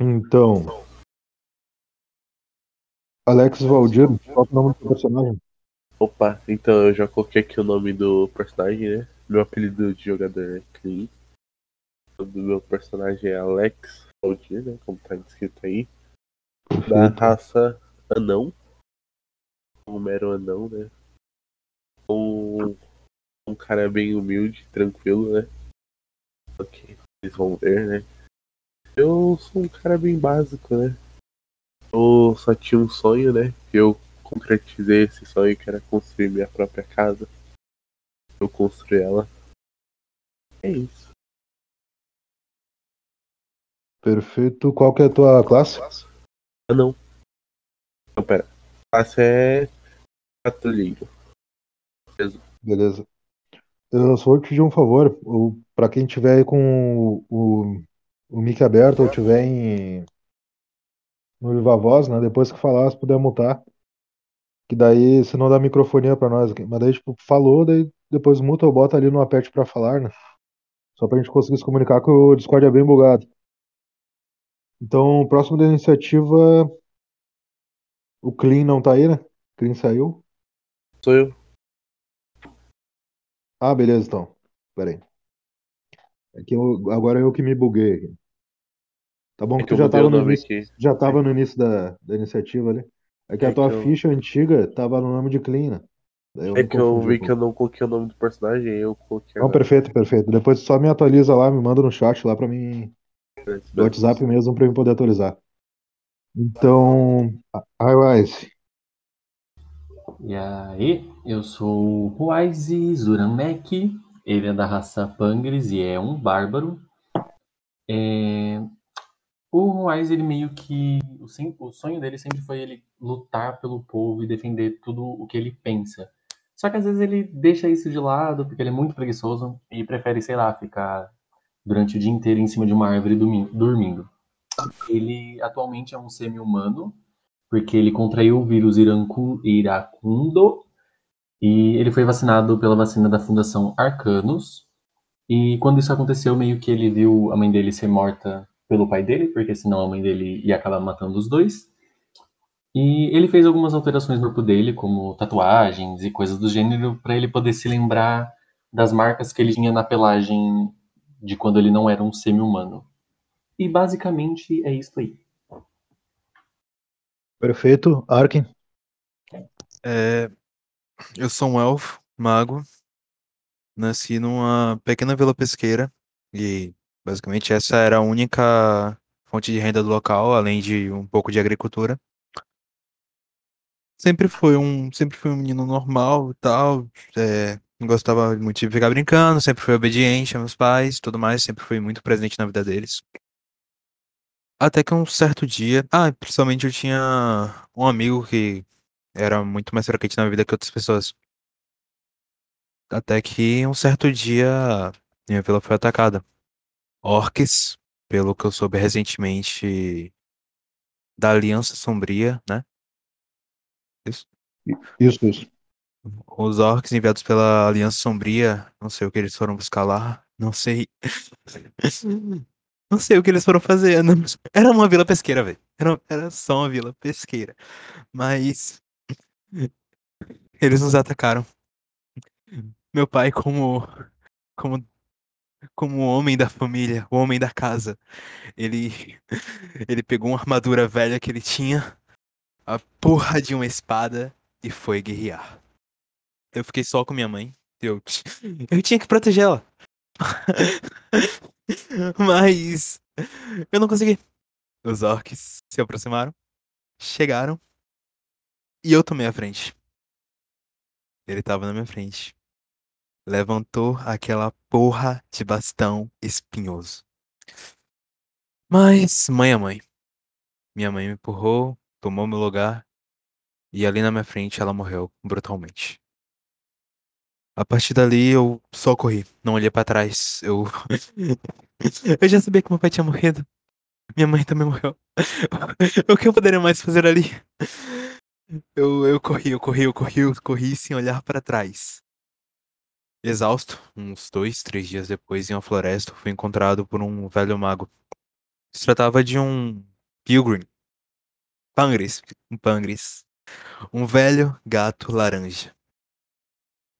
Então, Alex Valdir, qual é o nome do personagem? Opa, então eu já coloquei aqui o nome do personagem, né? Meu apelido de jogador é Clean. O meu personagem é Alex Valdir, né? Como tá escrito aí. Da raça anão. Um mero anão, né? Um, um cara bem humilde, tranquilo, né? Ok, vocês vão ver, né? Eu sou um cara bem básico, né? Eu só tinha um sonho, né? Eu concretizei esse sonho que era construir minha própria casa. Eu construí ela. É isso. Perfeito. Qual que é a tua classe? Ah não. Não, pera. Classe é patrulheiro. Beleza. Eu só vou te pedir um favor. O, pra quem tiver aí com o, o, o mic aberto ou tiver em, no Viva Voz, né? Depois que falar, se puder mutar. Que daí, se não dá microfonia pra nós aqui. Mas daí, tipo, falou, daí depois muta ou bota ali no aperte pra falar, né? Só pra gente conseguir se comunicar que o Discord é bem bugado. Então, próximo da iniciativa. O Clean não tá aí, né? Clean saiu. Sou eu. Ah, beleza, então. Pera aí. É que eu, agora eu que me buguei aqui. Tá bom É que que tu eu já mudei tava o no nome início, já tava no início da, da iniciativa ali. É que É a tua que eu- ficha antiga tava no nome de Clean, né? Daí eu É que eu vi que eu não coloquei o nome do personagem, eu coloquei Não, agora. perfeito, perfeito. Depois só me atualiza lá, me manda no chat lá pra mim, do WhatsApp mesmo, pra eu poder atualizar. Então, iWise, E aí, eu sou o Wise Zuramek, ele é da raça Pangris e é um bárbaro. É, O Wise, ele meio que. O, sonho dele sempre foi ele lutar pelo povo e defender tudo o que ele pensa. Só que às vezes ele deixa isso de lado porque ele é muito preguiçoso e prefere, sei lá, ficar durante o dia inteiro em cima de uma árvore dormi- dormindo. Ele atualmente é um semi-humano, porque ele contraiu o vírus iracundo e ele foi vacinado pela vacina da Fundação Arcanos. E quando isso aconteceu, meio que ele viu a mãe dele ser morta pelo pai dele, porque senão a mãe dele ia acabar matando os dois. E ele fez algumas alterações no corpo dele, como tatuagens e coisas do gênero, para ele poder se lembrar das marcas que ele tinha na pelagem de quando ele não era um semi-humano. E basicamente é isso aí. perfeito. Arkin, É, eu sou um elfo, mago. Nasci numa pequena vila pesqueira e basicamente essa era a única fonte de renda do local, além de um pouco de agricultura. Sempre foi um, sempre fui um menino normal e tal. é, não gostava muito de ficar brincando, sempre fui obediente a meus pais, tudo mais, sempre fui muito presente na vida deles. Até que um certo dia, ah, principalmente eu tinha um amigo que era muito mais frequente na vida que outras pessoas. Até que um certo dia minha vila foi atacada. Orques, pelo que eu soube recentemente da Aliança Sombria, né? Isso. isso, isso. Os orcs enviados pela Aliança Sombria, não sei o que eles foram buscar lá, não sei. Não sei o que eles foram fazer. Era uma vila pesqueira, velho. Era, era só uma vila pesqueira. Mas. Eles nos atacaram. Meu pai, como. Como. Como homem da família, o homem da casa, ele. Ele pegou uma armadura velha que ele tinha, a porra de uma espada e foi guerrear. Eu fiquei só com minha mãe. Eu, eu tinha que proteger ela. Mas eu não consegui. Os orcs se aproximaram, chegaram e eu tomei a frente. Ele tava na minha frente. Levantou aquela porra de bastão espinhoso. Mas, mãe é mãe. Minha mãe me empurrou, tomou meu lugar e ali na minha frente ela morreu brutalmente. A partir dali eu só corri, não olhei pra trás. Eu eu já sabia que meu pai tinha morrido. Minha mãe também morreu. O que eu poderia mais fazer ali? Eu, eu corri, eu corri, eu corri, eu corri sem olhar pra trás. Exausto, uns dois, três dias depois, em uma floresta, fui encontrado por um velho mago. Se tratava de um Pilgrim. Pangris. Um Pangris. Um velho gato laranja.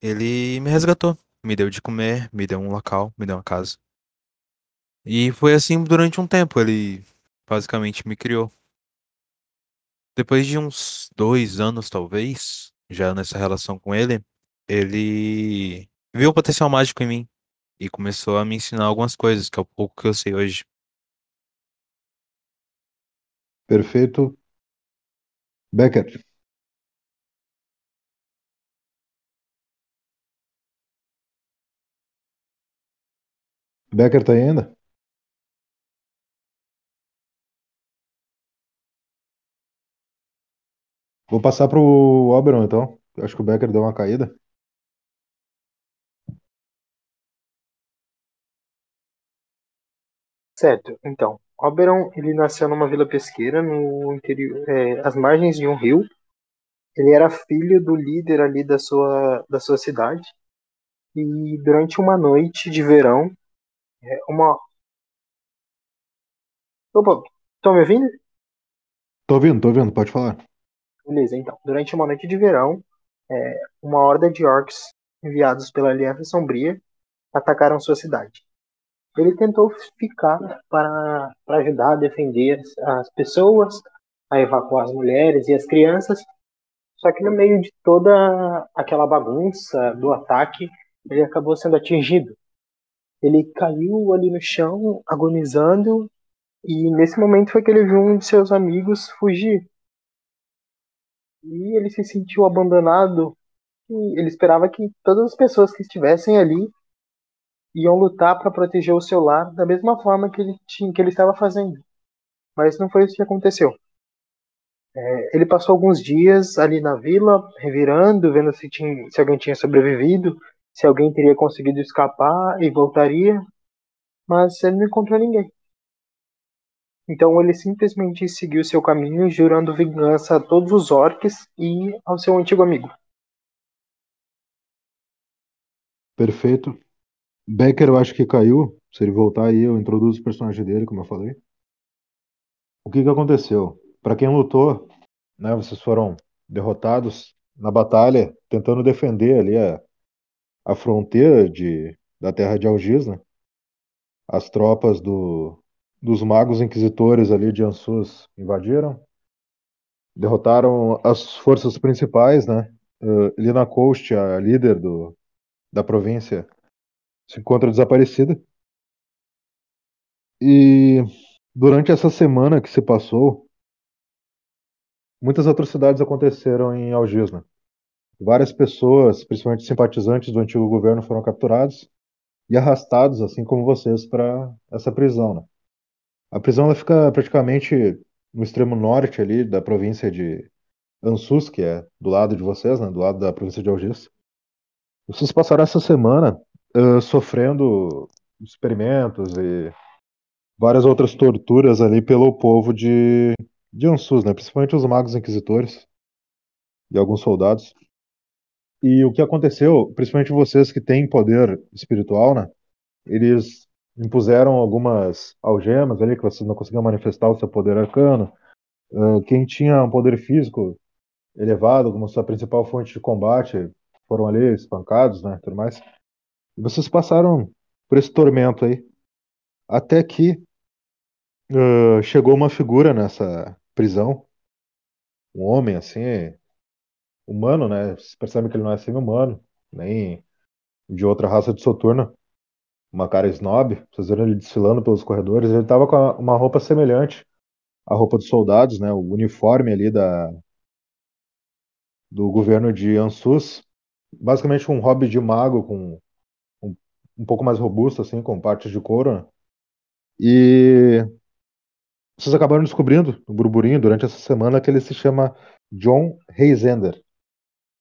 Ele me resgatou. Me deu de comer, me deu um local, me deu uma casa. E foi assim durante um tempo. Ele basicamente me criou. Depois de uns dois anos, talvez, já nessa relação com ele, ele viu o potencial mágico em mim e começou a me ensinar algumas coisas, que é o pouco que eu sei hoje. Perfeito. Becker. Becker tá aí ainda? Vou passar pro Oberon, então. Acho que o Becker deu uma caída. Certo, então, Oberon, ele nasceu numa vila pesqueira no interior, é, às margens de um rio. Ele era filho do líder ali da sua, da sua cidade. E durante uma noite de verão, é, uma... Opa, estão me ouvindo? Tô ouvindo, tô ouvindo, pode falar. Beleza, então. Durante uma noite de verão, é, uma horda de orcs enviados pela Aliança Sombria atacaram sua cidade. Ele tentou ficar para, para ajudar a defender as pessoas, a evacuar as mulheres e as crianças, só que no meio de toda aquela bagunça do ataque, ele acabou sendo atingido. Ele caiu ali no chão, agonizando, e nesse momento foi que ele viu um de seus amigos fugir. E ele se sentiu abandonado. E ele esperava que todas as pessoas que estivessem ali iam lutar para proteger o seu lar da mesma forma que ele tinha, que ele estava fazendo. Mas não foi isso que aconteceu. É, ele passou alguns dias ali na vila, revirando, vendo se, tinha, se alguém tinha sobrevivido, se alguém teria conseguido escapar e voltaria, mas ele não encontrou ninguém. Então ele simplesmente seguiu seu caminho, jurando vingança a todos os orcs e ao seu antigo amigo. Perfeito. Becker eu acho que caiu. Se ele voltar aí, eu introduzo o personagem dele, como eu falei. O que que aconteceu? Para quem lutou, né, vocês foram derrotados na batalha, tentando defender ali a, a fronteira de, da terra de Algis, né? As tropas do, dos magos inquisitores ali de Ansus invadiram, derrotaram as forças principais, né? Uh, Lina Coast, a líder do, da província, se encontra desaparecida. E durante essa semana que se passou, muitas atrocidades aconteceram em Algisna. Várias pessoas, principalmente simpatizantes do antigo governo, foram capturados e arrastados, assim como vocês, para essa prisão. Né? A prisão ela fica praticamente no extremo norte ali da província de Ansus, que é do lado de vocês, né, do lado da província de Algis. Vocês passaram essa semana uh, sofrendo experimentos e várias outras torturas ali pelo povo de, de Ansus, né, principalmente os magos inquisitores e alguns soldados. E o que aconteceu, principalmente vocês que têm poder espiritual, né, eles impuseram algumas algemas ali que você não conseguia manifestar o seu poder arcano. Uh, quem tinha um poder físico elevado como sua principal fonte de combate foram ali espancados, né, tudo mais. E vocês passaram por esse tormento aí, até que uh, chegou uma figura nessa prisão, um homem assim, humano, né? Você percebe que ele não é semi-humano, nem de outra raça de Soturna uma cara snob, vocês viram ele desfilando pelos corredores, ele tava com uma roupa semelhante à roupa dos soldados, né, o uniforme ali da do governo de Ansus, basicamente um hobby de mago com um, um pouco mais robusto assim, com partes de couro. Né? E vocês acabaram descobrindo no burburinho durante essa semana que ele se chama John Reisender,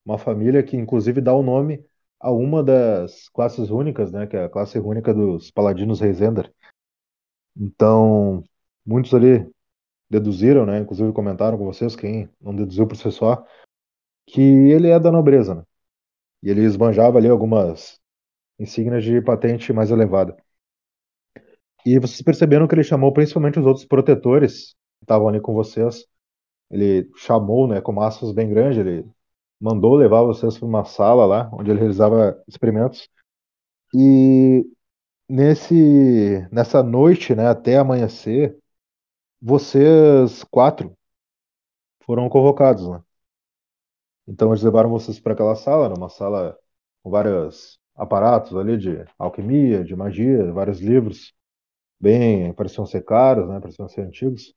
uma família que inclusive dá o nome a uma das classes rúnicas, né, que é a classe rúnica dos Paladinos Reisender. Então, muitos ali deduziram, né, inclusive comentaram com vocês, quem não deduziu por si só, que ele é da nobreza, né? E ele esbanjava ali algumas insígnias de patente mais elevada. E vocês perceberam que ele chamou principalmente os outros protetores que estavam ali com vocês. Ele chamou, né, com maços bem grandes, ele mandou levar vocês para uma sala lá, onde ele realizava experimentos. E nesse nessa noite, né, até amanhecer, vocês quatro foram convocados, né? Então eles levaram vocês para aquela sala, né, uma sala com vários aparatos ali de alquimia, de magia, vários livros, bem, pareciam ser caros, né, pareciam ser antigos.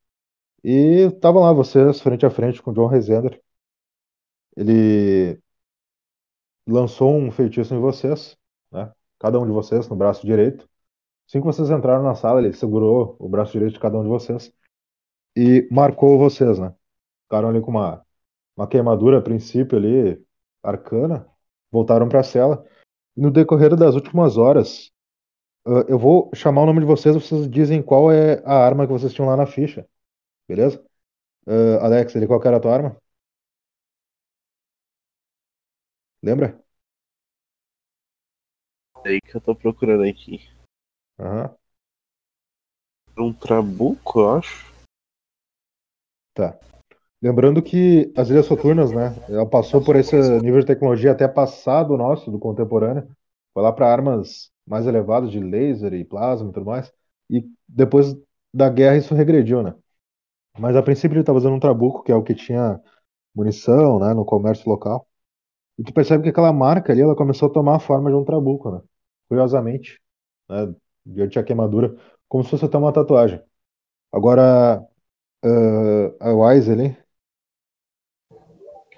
E estavam lá vocês, frente a frente, com John Resender. Ele lançou um feitiço em vocês, né, cada um de vocês no braço direito. Assim que vocês entraram na sala, ele segurou o braço direito de cada um de vocês e marcou vocês, né? Ficaram ali com uma, uma queimadura a princípio ali, arcana, voltaram para a cela. No decorrer das últimas horas, uh, eu vou chamar o nome de vocês, vocês dizem qual é a arma que vocês tinham lá na ficha. Beleza? Uh, Alex, ele qual era a tua arma? Lembra? É aí que eu tô procurando aqui. Aham. Um trabuco, eu acho. Tá. Lembrando que as Ilhas Soturnas, né? Ela passou por esse nível de tecnologia até passado nosso, do contemporâneo. Foi lá para armas mais elevadas de laser e plasma e tudo mais. E depois da guerra isso regrediu, né? Mas a princípio ele estava usando um trabuco, que é o que tinha munição, né? No comércio local. E tu percebe que aquela marca ali, ela começou a tomar a forma de um trabuco, né? Curiosamente, né? Diante da queimadura, como se fosse até uma tatuagem. Agora, uh, a Wise ali,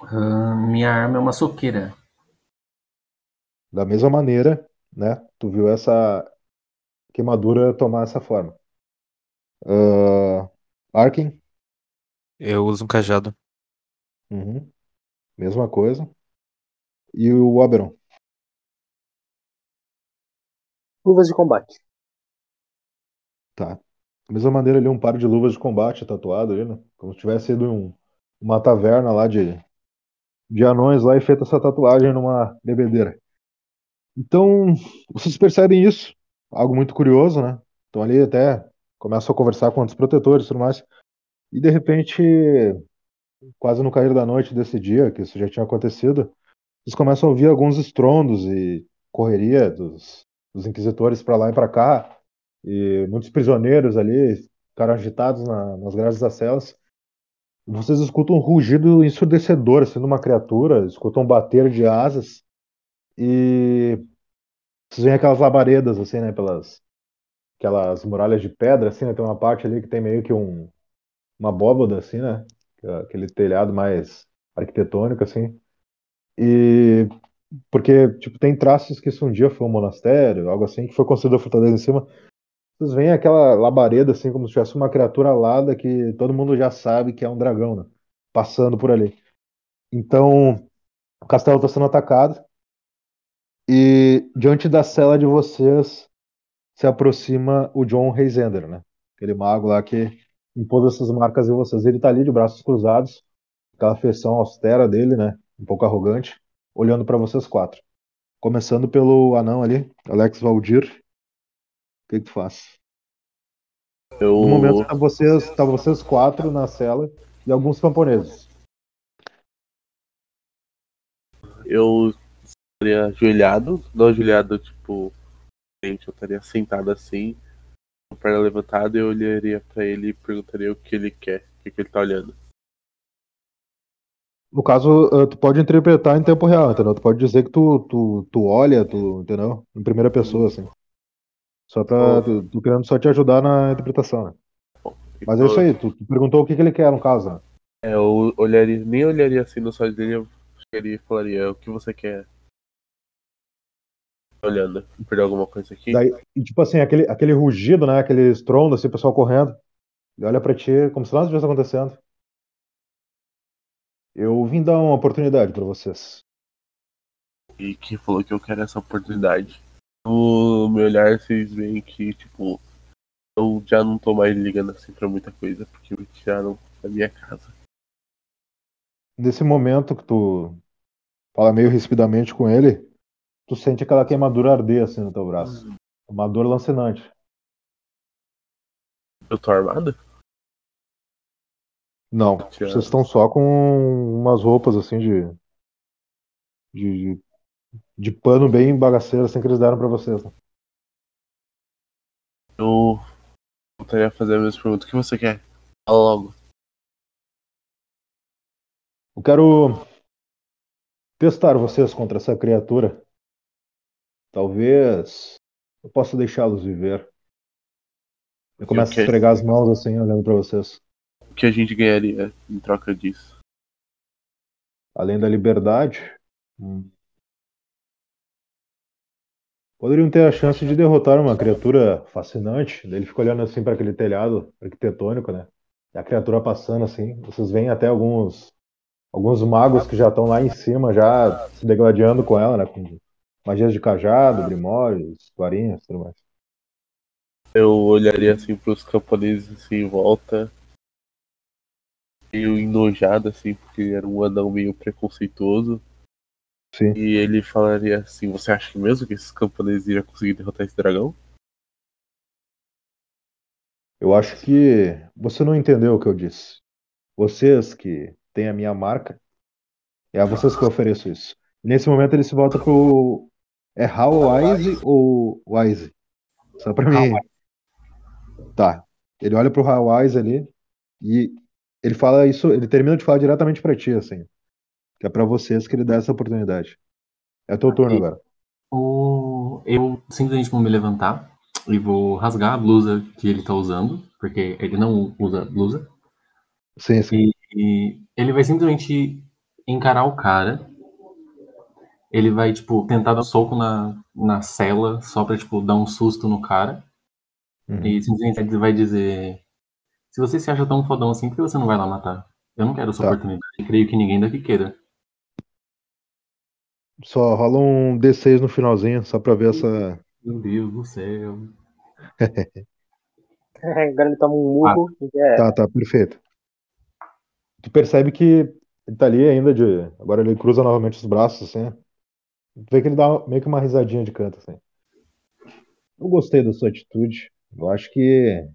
Ah, minha arma é uma soqueira. Da mesma maneira, né? Tu viu essa queimadura tomar essa forma. Uh, Arkin, Eu uso um cajado. uhum, mesma coisa. E o Oberon, Luvas de combate. tá. Da mesma maneira ali, um par de luvas de combate tatuado ali, né? Como se tivesse ido em um- uma taverna lá de, de anões lá e feito essa tatuagem numa bebedeira. Então, vocês percebem isso, algo muito curioso, né? Então ali até começam a conversar com outros protetores e tudo mais. E de repente, quase no cair da noite desse dia, que isso já tinha acontecido, vocês começam a ouvir alguns estrondos e correria dos, dos inquisitores para lá e para cá, e muitos prisioneiros ali ficaram agitados na- nas grades das celas. Vocês escutam um rugido ensurdecedor, sendo uma criatura, escutam um bater de asas, e vocês veem aquelas labaredas, assim, né, pelas aquelas muralhas de pedra, assim, né, tem uma parte ali que tem meio que um, uma abóboda, assim, né, que aquele telhado mais arquitetônico, assim, e porque, tipo, tem traços que isso um dia foi um monastério, algo assim, que foi construído a fortaleza em cima, vocês veem aquela labareda, assim, como se tivesse uma criatura alada que todo mundo já sabe que é um dragão, né, passando por ali. Então, o castelo está sendo atacado, e diante da cela de vocês se aproxima o John Reisender, né? Aquele mago lá que impôs essas marcas em vocês. Ele tá ali de braços cruzados, aquela feição austera dele, né? Um pouco arrogante, olhando para vocês quatro. Começando pelo anão ali, Alex Valdir. O que, que tu faz? Eu, No momento tá vocês, tá vocês quatro na cela e alguns camponeses. eu estaria ajoelhado, não ajoelhado, tipo, eu estaria sentado assim, com a perna levantada, e eu olharia pra ele e perguntaria o que ele quer, o que, que ele tá olhando. No caso, eh, tu pode interpretar em tempo real, entendeu? Tu pode dizer que tu, tu, tu olha, tu, entendeu? Em primeira pessoa, assim. Só pra. Tu, tu querendo só te ajudar na interpretação, né? Mas é isso aí, tu, tu perguntou o que, que ele quer no caso, né? É, eu olharia, nem olharia assim nos olhos dele, eu chegaria e falaria o que você quer. Olhando, perdeu alguma coisa aqui? Daí, e tipo assim, aquele, aquele rugido, né? Aquele estrondo, assim, o pessoal correndo. Ele olha pra ti como se nada estivesse acontecendo. Eu vim dar uma oportunidade pra vocês. E que falou que eu quero essa oportunidade. No meu olhar, vocês veem que, tipo, eu já não tô mais ligando assim pra muita coisa, porque me tiraram da minha casa. Nesse momento que tu fala meio rispidamente com ele, tu sente aquela queimadura arder assim no teu braço. Uma dor lancinante. Eu tô armado? Não, vocês estão só com umas roupas assim de. de, de pano bem bagaceiro assim que eles deram pra vocês. né? Eu voltaria a fazer a mesma pergunta. O que você quer? Fala logo. Eu quero testar vocês contra essa criatura. Talvez eu possa deixá-los viver. Eu começo Ok. a esfregar as mãos assim, olhando pra vocês. Que a gente ganharia em troca disso? Além da liberdade, hum, poderiam ter a chance de derrotar uma criatura fascinante. Ele fica olhando assim para aquele telhado arquitetônico, né? E a criatura passando assim. Vocês veem até alguns alguns magos que já estão lá em cima, já se degladiando com ela, né? Com magias de cajado, grimórios, varinhas, tudo mais. Eu olharia assim pros camponeses assim em volta. Meio enojado, assim, porque era um anão meio preconceituoso. Sim. E ele falaria assim, você acha que mesmo que esses camponeses iriam conseguir derrotar esse dragão? Eu acho que você não entendeu o que eu disse. Vocês que têm a minha marca, é a vocês que eu ofereço isso. Nesse momento ele se volta pro. É How Wise ou Wise? Só pra mim. Tá. Ele olha pro How Wise ali e ele fala isso, ele termina de falar diretamente pra ti, assim. Que é pra vocês que ele dá essa oportunidade. É teu turno agora. O... Eu simplesmente vou me levantar e vou rasgar a blusa que ele tá usando, porque ele não usa blusa. Sim, sim. E, e ele vai simplesmente encarar o cara. Ele vai, tipo, tentar dar um soco na, na cela só pra, tipo, dar um susto no cara. Uhum. E simplesmente ele vai dizer: Se você se acha tão fodão assim, por que você não vai lá matar? Eu não quero essa Tá. oportunidade. E creio que ninguém daqui queira. Só rola um D6 no finalzinho, só pra ver essa. Meu Deus do céu. Agora ele toma um murro e é. Tá, tá, perfeito. Tu percebe que ele tá ali ainda de. Agora ele cruza novamente os braços, assim. Tu vê que ele dá meio que uma risadinha de canto, assim. Eu gostei da sua atitude. Eu acho que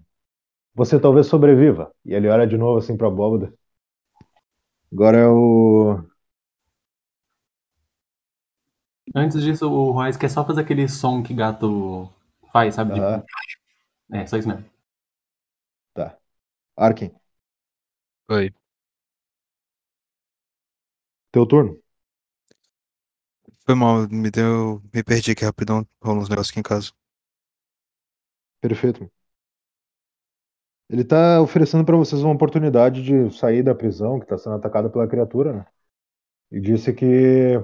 você talvez sobreviva. E ele olha de novo assim pra abóbada. Agora é o. Antes disso, o Royce quer só fazer aquele som que gato faz, sabe? Aham. É, só isso mesmo. Tá. Arkin, Oi. teu turno. Foi mal, me deu. Me perdi aqui rapidão. Rolou uns negócios aqui em casa. Perfeito. Ele tá oferecendo pra vocês uma oportunidade de sair da prisão que tá sendo atacada pela criatura, né? E disse que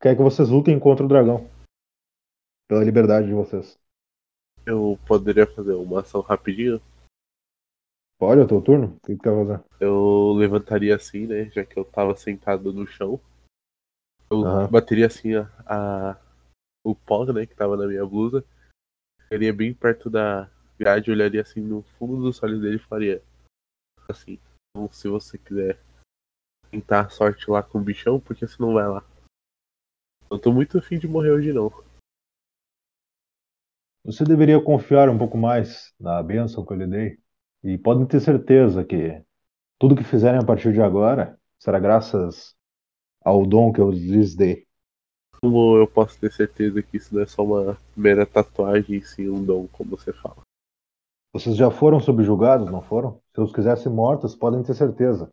quer que vocês lutem contra o dragão. Pela liberdade de vocês. Eu poderia fazer uma ação rapidinho? Pode, é o teu turno? O que tu quer fazer? Eu levantaria assim, né? Já que eu tava sentado no chão. Eu Aham. bateria assim a, a- o pó, né, que tava na minha blusa. Ficaria bem perto da grade, olharia assim no fundo dos olhos dele e faria assim. Então, se você quiser tentar a sorte lá com o bichão, por que você não vai lá? Eu tô muito afim de morrer hoje não. Você deveria confiar um pouco mais na bênção que eu lhe dei. E podem ter certeza que tudo que fizerem a partir de agora será graças ao dom que eu lhes dei. Como eu posso ter certeza que isso não é só uma mera tatuagem, sim um dom, como você fala. Vocês já foram subjugados, não foram? Se eu os quisesse mortos, podem ter certeza.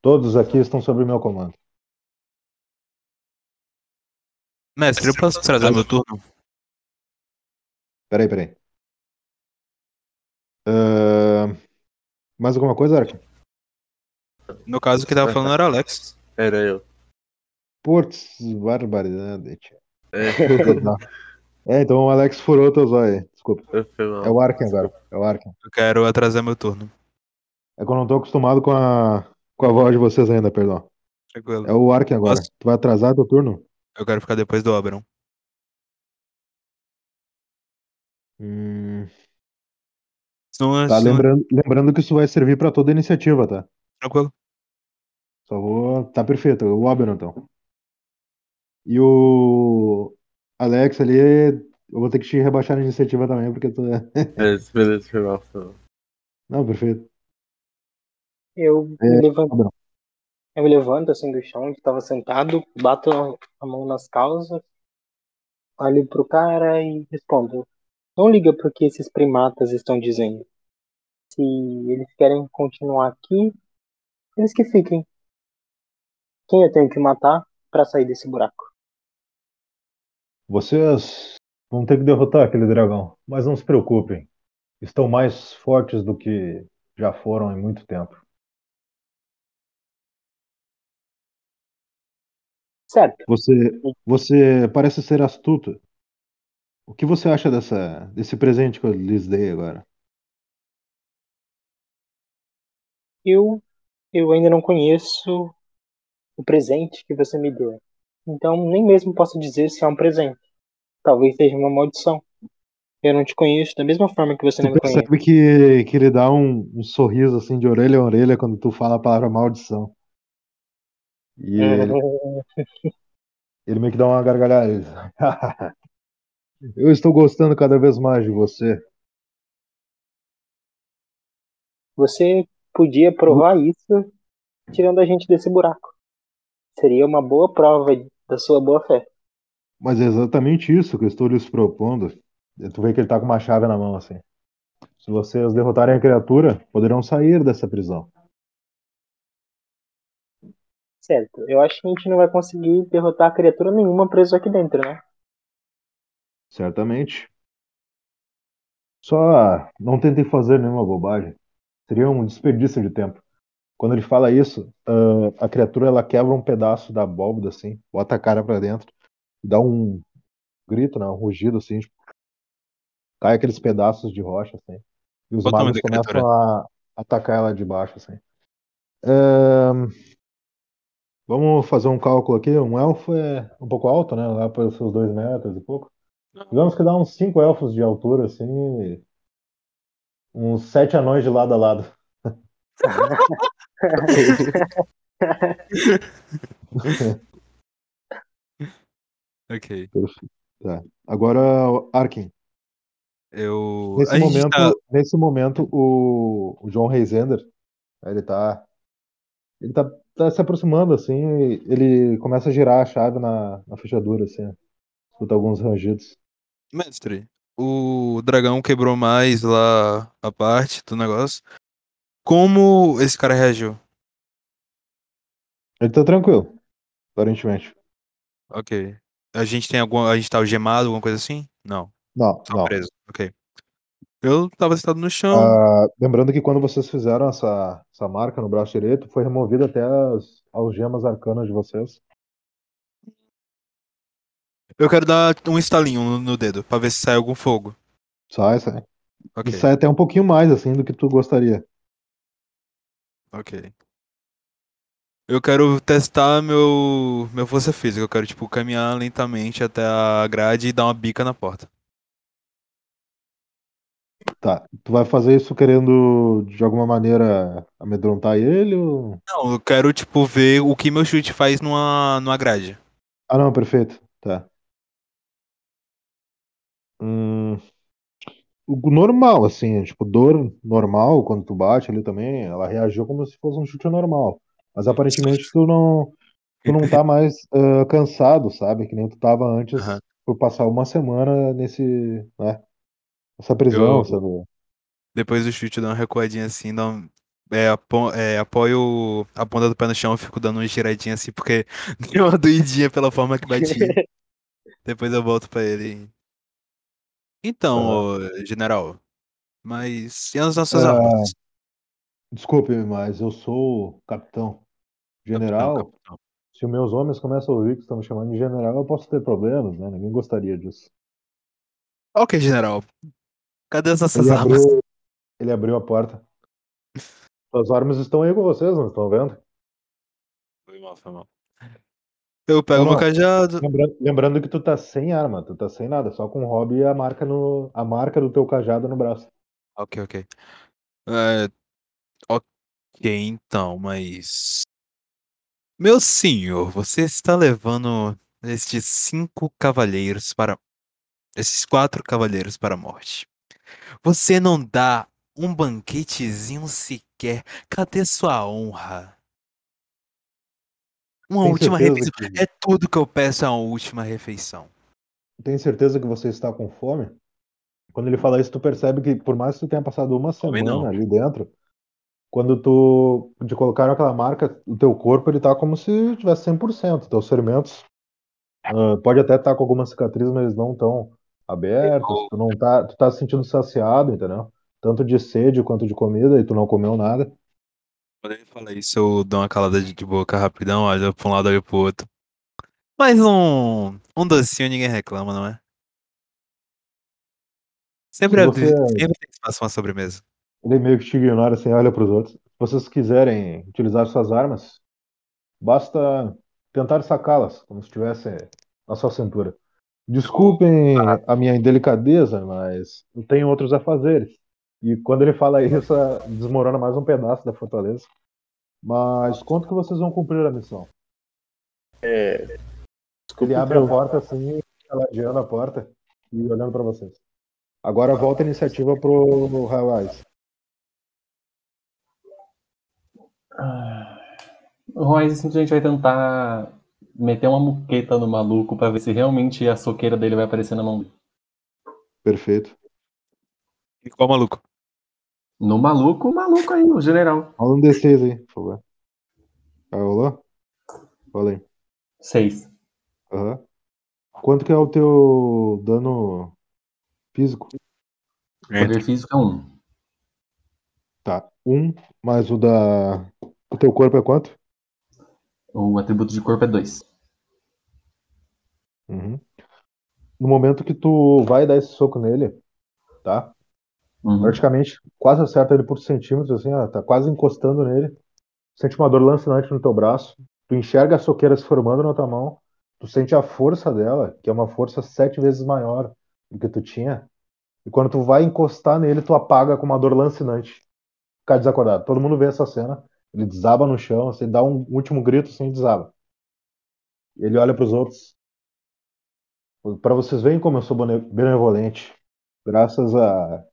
Todos aqui estão sob meu comando. Mestre, eu posso trazer meu turno? Peraí, peraí. Ahn, mais alguma coisa, Ark? No caso, que tava falando era o Alex. Era eu. Putz, barbaridade. É, É, então o Alex furou teu zóio. Desculpa. foi mal. É o Arken agora. É o Arken. Eu quero atrasar meu turno. É que eu não tô acostumado com a, com a voz de vocês ainda, perdão. Tranquilo. É o Arken agora. Posso? Tu vai atrasar teu turno? Eu quero ficar depois do Oberon. Hum, Senão, tá, senão- lembrando, lembrando que isso vai servir pra toda a iniciativa, tá? Tranquilo. Só vou. Tá perfeito, o Oberon então. E o Alex ali, eu vou ter que te rebaixar na iniciativa também, porque tu. Beleza, beleza, foi mal. Não, perfeito. Eu É, me levanto, eu me levanto assim do chão onde estava sentado, bato a mão nas calças, olho pro cara e respondo. Não liga pro que esses primatas estão dizendo. Se eles querem continuar aqui, eles que fiquem. Quem eu tenho que matar pra sair desse buraco? Vocês vão ter que derrotar aquele dragão, mas não se preocupem. Estão mais fortes do que já foram em muito tempo. Certo. Você, você parece ser astuta. O que você acha dessa, desse presente que eu lhes dei agora? Eu, eu ainda não conheço o presente que você me deu. Então nem mesmo posso dizer se é um presente. Talvez seja uma maldição. Eu não te conheço da mesma forma que você Tu não me conhece. percebe que, que ele dá um, um sorriso assim de orelha a orelha quando tu fala a palavra maldição. E ele, Uhum. ele meio que dá uma gargalhada. Ele Eu estou gostando cada vez mais de você. Você podia provar isso tirando a gente desse buraco. Seria uma boa prova da sua boa fé. Mas é exatamente isso que eu estou lhes propondo. Tu vê que ele tá com uma chave na mão assim. Se vocês derrotarem a criatura, poderão sair dessa prisão. Certo. Eu acho que a gente não vai conseguir derrotar criatura nenhuma preso aqui dentro, né? Certamente. Só não tentem fazer nenhuma bobagem. Seria um desperdício de tempo. Quando ele fala isso, ah, a criatura ela quebra um pedaço da abóbora assim, bota a cara pra dentro, dá um grito, né, um rugido assim, tipo, cai aqueles pedaços de rocha assim, e os Qual magos começam a atacar ela de baixo assim. Vamos fazer um cálculo aqui. Um elfo é um pouco alto, né? Lá para os seus dois metros e pouco. Digamos que dá uns cinco elfos de altura, assim, e uns sete anões de lado a lado. Ok. Tá. Agora, Arkin. Eu. Nesse a momento, tá- nesse momento o, o John Reisender, ele tá, ele tá, tá se aproximando assim, ele começa a girar a chave na, na fechadura assim. Escuta alguns rangidos. Mestre, o dragão quebrou mais lá a parte do negócio. Como esse cara reagiu? Ele tá tranquilo, aparentemente. Ok. A gente tem algum. A gente tá algemado, alguma coisa assim? Não. Não, Só não. preso. Ok. Eu tava sentado no chão. Ah, lembrando que quando vocês fizeram essa, essa marca no braço direito, foi removida até as algemas arcanas de vocês. Eu quero dar um estalinho no, no dedo pra ver se sai algum fogo. Sai, sai. Ok. E sai até um pouquinho mais assim do que tu gostaria. Ok. Eu quero testar meu, meu força física. Eu quero, tipo, caminhar lentamente até a grade e dar uma bica na porta. Tá. Tu vai fazer isso querendo de alguma maneira amedrontar ele ou... Não, eu quero, tipo, ver o que meu chute faz numa, numa grade. Ah, não, perfeito. Tá. Hum, o normal, assim, tipo, dor normal, quando tu bate ali também, ela reagiu como se fosse um chute normal. Mas aparentemente tu não, tu não tá mais ah, cansado, sabe? Que nem tu tava antes Aham. por passar uma semana nesse, né? Essa prisão, Eu- sabe? Depois do chute, dou uma recuadinha assim, dou um- é, apo- é, apoio a ponta do pé no chão e fico dando uma giradinha assim, porque deu uma doidinha pela forma que bati. Depois eu volto pra ele. Então, ô, general, mas e as nossas Ah, armas? Desculpe, mas eu sou o capitão. General, Capitão, capitão. se os meus homens começam a ouvir que estão me chamando de general, eu posso ter problemas, né? Ninguém gostaria disso. Ok, general. Cadê as nossas Ele armas? abriu, ele abriu a porta. As armas estão aí com vocês, não estão vendo? Foi mal, foi mal. Eu pego Não, meu cajado. Lembrando, lembrando que tu tá sem arma, tu tá sem nada, só com o hobby e a marca, no, a marca do teu cajado no braço. Ok, ok. É, ok, então, mas. Meu senhor, você está levando estes cinco cavaleiros para. Esses quatro cavaleiros para a morte. Você não dá um banquetezinho sequer. Cadê sua honra? Uma Tem última refeição. que- É tudo que eu peço é uma última refeição. Tem certeza que você está com fome? Quando ele fala isso, tu percebe que por mais que tu tenha passado uma Fome não. semana ali dentro, quando tu te colocaram aquela marca, o teu corpo ele tá como se tivesse 100%. Teus ferimentos ah, pode até estar com algumas cicatrizes, mas eles não tão abertos. Tu não tá, tu tá se sentindo saciado, entendeu? Tanto de sede quanto de comida e tu não comeu nada. Quando ele fala isso, eu dou uma calada de de boca rapidão, olho pra um lado, olho pro outro. Mas um, um docinho ninguém reclama, não é? Sempre, Se é- você- sempre tem espaço uma sobremesa. Ele meio que te ignora assim, olha pros outros. Se vocês quiserem utilizar suas armas, basta tentar sacá-las, como se estivessem na sua cintura. Desculpem a minha indelicadeza, mas eu tenho outros afazeres. E quando ele fala isso, desmorona mais um pedaço da fortaleza. Mas quanto que vocês vão cumprir a missão? É. Desculpa, Ele abre a então. porta assim, ladeando a porta e olhando pra vocês. Agora volta a iniciativa pro Highwise. O Royce simplesmente vai tentar meter uma muqueta no maluco pra ver se realmente a soqueira dele vai aparecer na mão dele. Perfeito. E qual maluco? No maluco, o maluco aí, o general. Rola um D6 aí, por favor. Ah, rolou? Rola aí. Seis. Aham. Quanto que é o teu dano físico? Poder físico é um. Um, mais o da. O teu corpo é quanto? O atributo de corpo é dois. Uhum. No momento que tu vai dar esse soco nele, tá? Uhum. Praticamente quase acerta ele por centímetros, assim, ó, tá quase encostando nele. Sente uma dor lancinante no teu braço. Tu enxerga a soqueira se formando na tua mão. Tu sente a força dela, que é uma força sete vezes maior do que tu tinha. E quando tu vai encostar nele, tu apaga com uma dor lancinante. Fica desacordado. Todo mundo vê essa cena. Ele desaba no chão, assim, dá um último grito assim, desaba. Ele olha pros outros. Pra vocês verem como eu sou bene- benevolente. Graças a.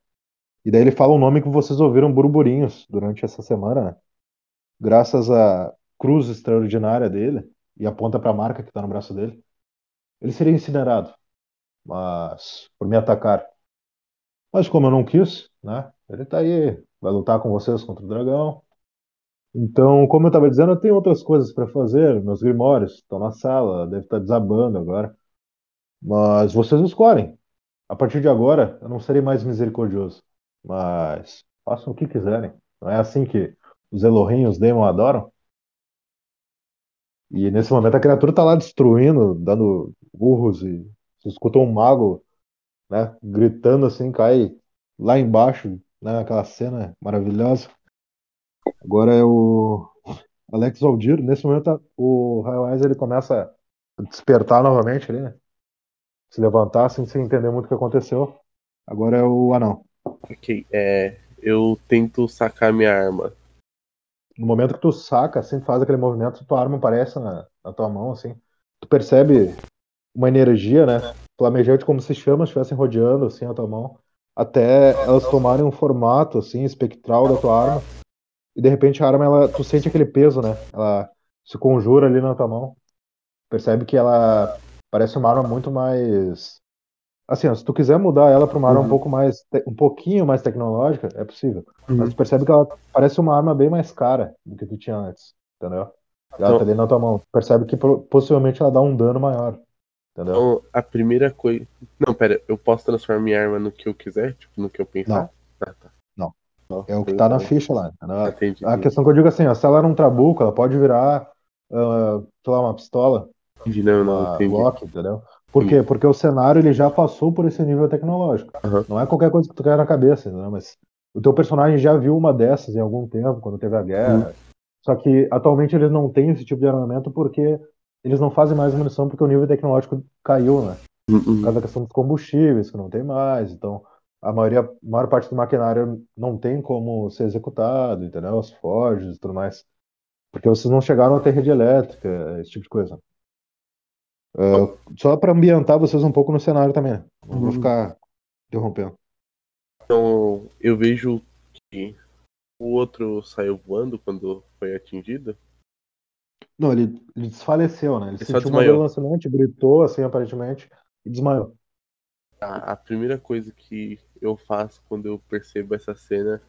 E daí ele fala um nome que vocês ouviram burburinhos durante essa semana, né? Graças à cruz extraordinária dele, e aponta pra marca que tá no braço dele, ele seria incinerado. Mas. por me atacar. Mas como eu não quis, né? Ele tá aí, vai lutar com vocês contra o dragão. Então, como eu estava dizendo, eu tenho outras coisas para fazer. Meus grimórios estão na sala, deve estar desabando agora. Mas vocês escolhem. A partir de agora, eu não serei mais misericordioso. Mas façam o que quiserem. Não é assim que os Elohim os Daemon adoram? E nesse momento a criatura tá lá destruindo, dando urros e você escuta um mago, né, gritando assim, cai lá embaixo, né, aquela cena maravilhosa. Agora é o Alex Aldir. Nesse momento o Highwise ele começa a despertar novamente ali, né? Se levantar assim, sem entender muito o que aconteceu. Agora é o anão. Ok, é. Eu tento sacar minha arma. No momento que tu saca, assim, faz aquele movimento, tua arma aparece na, na tua mão, assim. Tu percebe uma energia, né? Flamejante como se chamas estivessem rodeando, assim, a tua mão. Até elas tomarem um formato, assim, espectral da tua arma. E de repente a arma, ela, tu sente aquele peso, né? Ela se conjura ali na tua mão. Percebe que ela parece uma arma muito mais. Assim, ó, se tu quiser mudar ela pra uma arma um pouco mais. te- um pouquinho mais tecnológica, é possível. Mas tu percebe que ela parece uma arma bem mais cara do que tu tinha antes, entendeu? Ela Então- tá ali na tua mão. Tu percebe que possivelmente ela dá um dano maior, entendeu? Então, a primeira coisa. Não, pera, eu posso transformar minha arma no que eu quiser? Tipo, no que eu pensar? Não. Ah, tá. Não. Não, É o que tá na ficha lá, entendeu? Entendi. A questão que eu digo assim, ó, se ela era um trabuco, ela pode virar, ah, sei lá, uma pistola, Entendi, não, não, uma entendi. Glock, entendeu? Por quê? Porque o cenário ele já passou por esse nível tecnológico. Aham. Não é qualquer coisa que tu quer na cabeça, entendeu? Mas o teu personagem já viu uma dessas em algum tempo, quando teve a guerra. Só que atualmente eles não têm esse tipo de armamento porque eles não fazem mais munição porque o nível tecnológico caiu, né? Hum, Por causa da questão dos combustíveis, que não tem mais. Então, a maioria, a maior parte do maquinário não tem como ser executado, entendeu? Os forges e tudo mais. Porque vocês não chegaram a ter rede elétrica, esse tipo de coisa. Ah, só para ambientar vocês um pouco no cenário também. né? Não vou Uhum. ficar interrompendo. Então, eu vejo E o outro saiu voando quando foi atingido? Não, ele, ele desfaleceu, né? Ele, Ele sentiu uma lançamento, gritou, assim, aparentemente, e desmaiou. A, a primeira coisa que eu faço quando eu percebo essa cena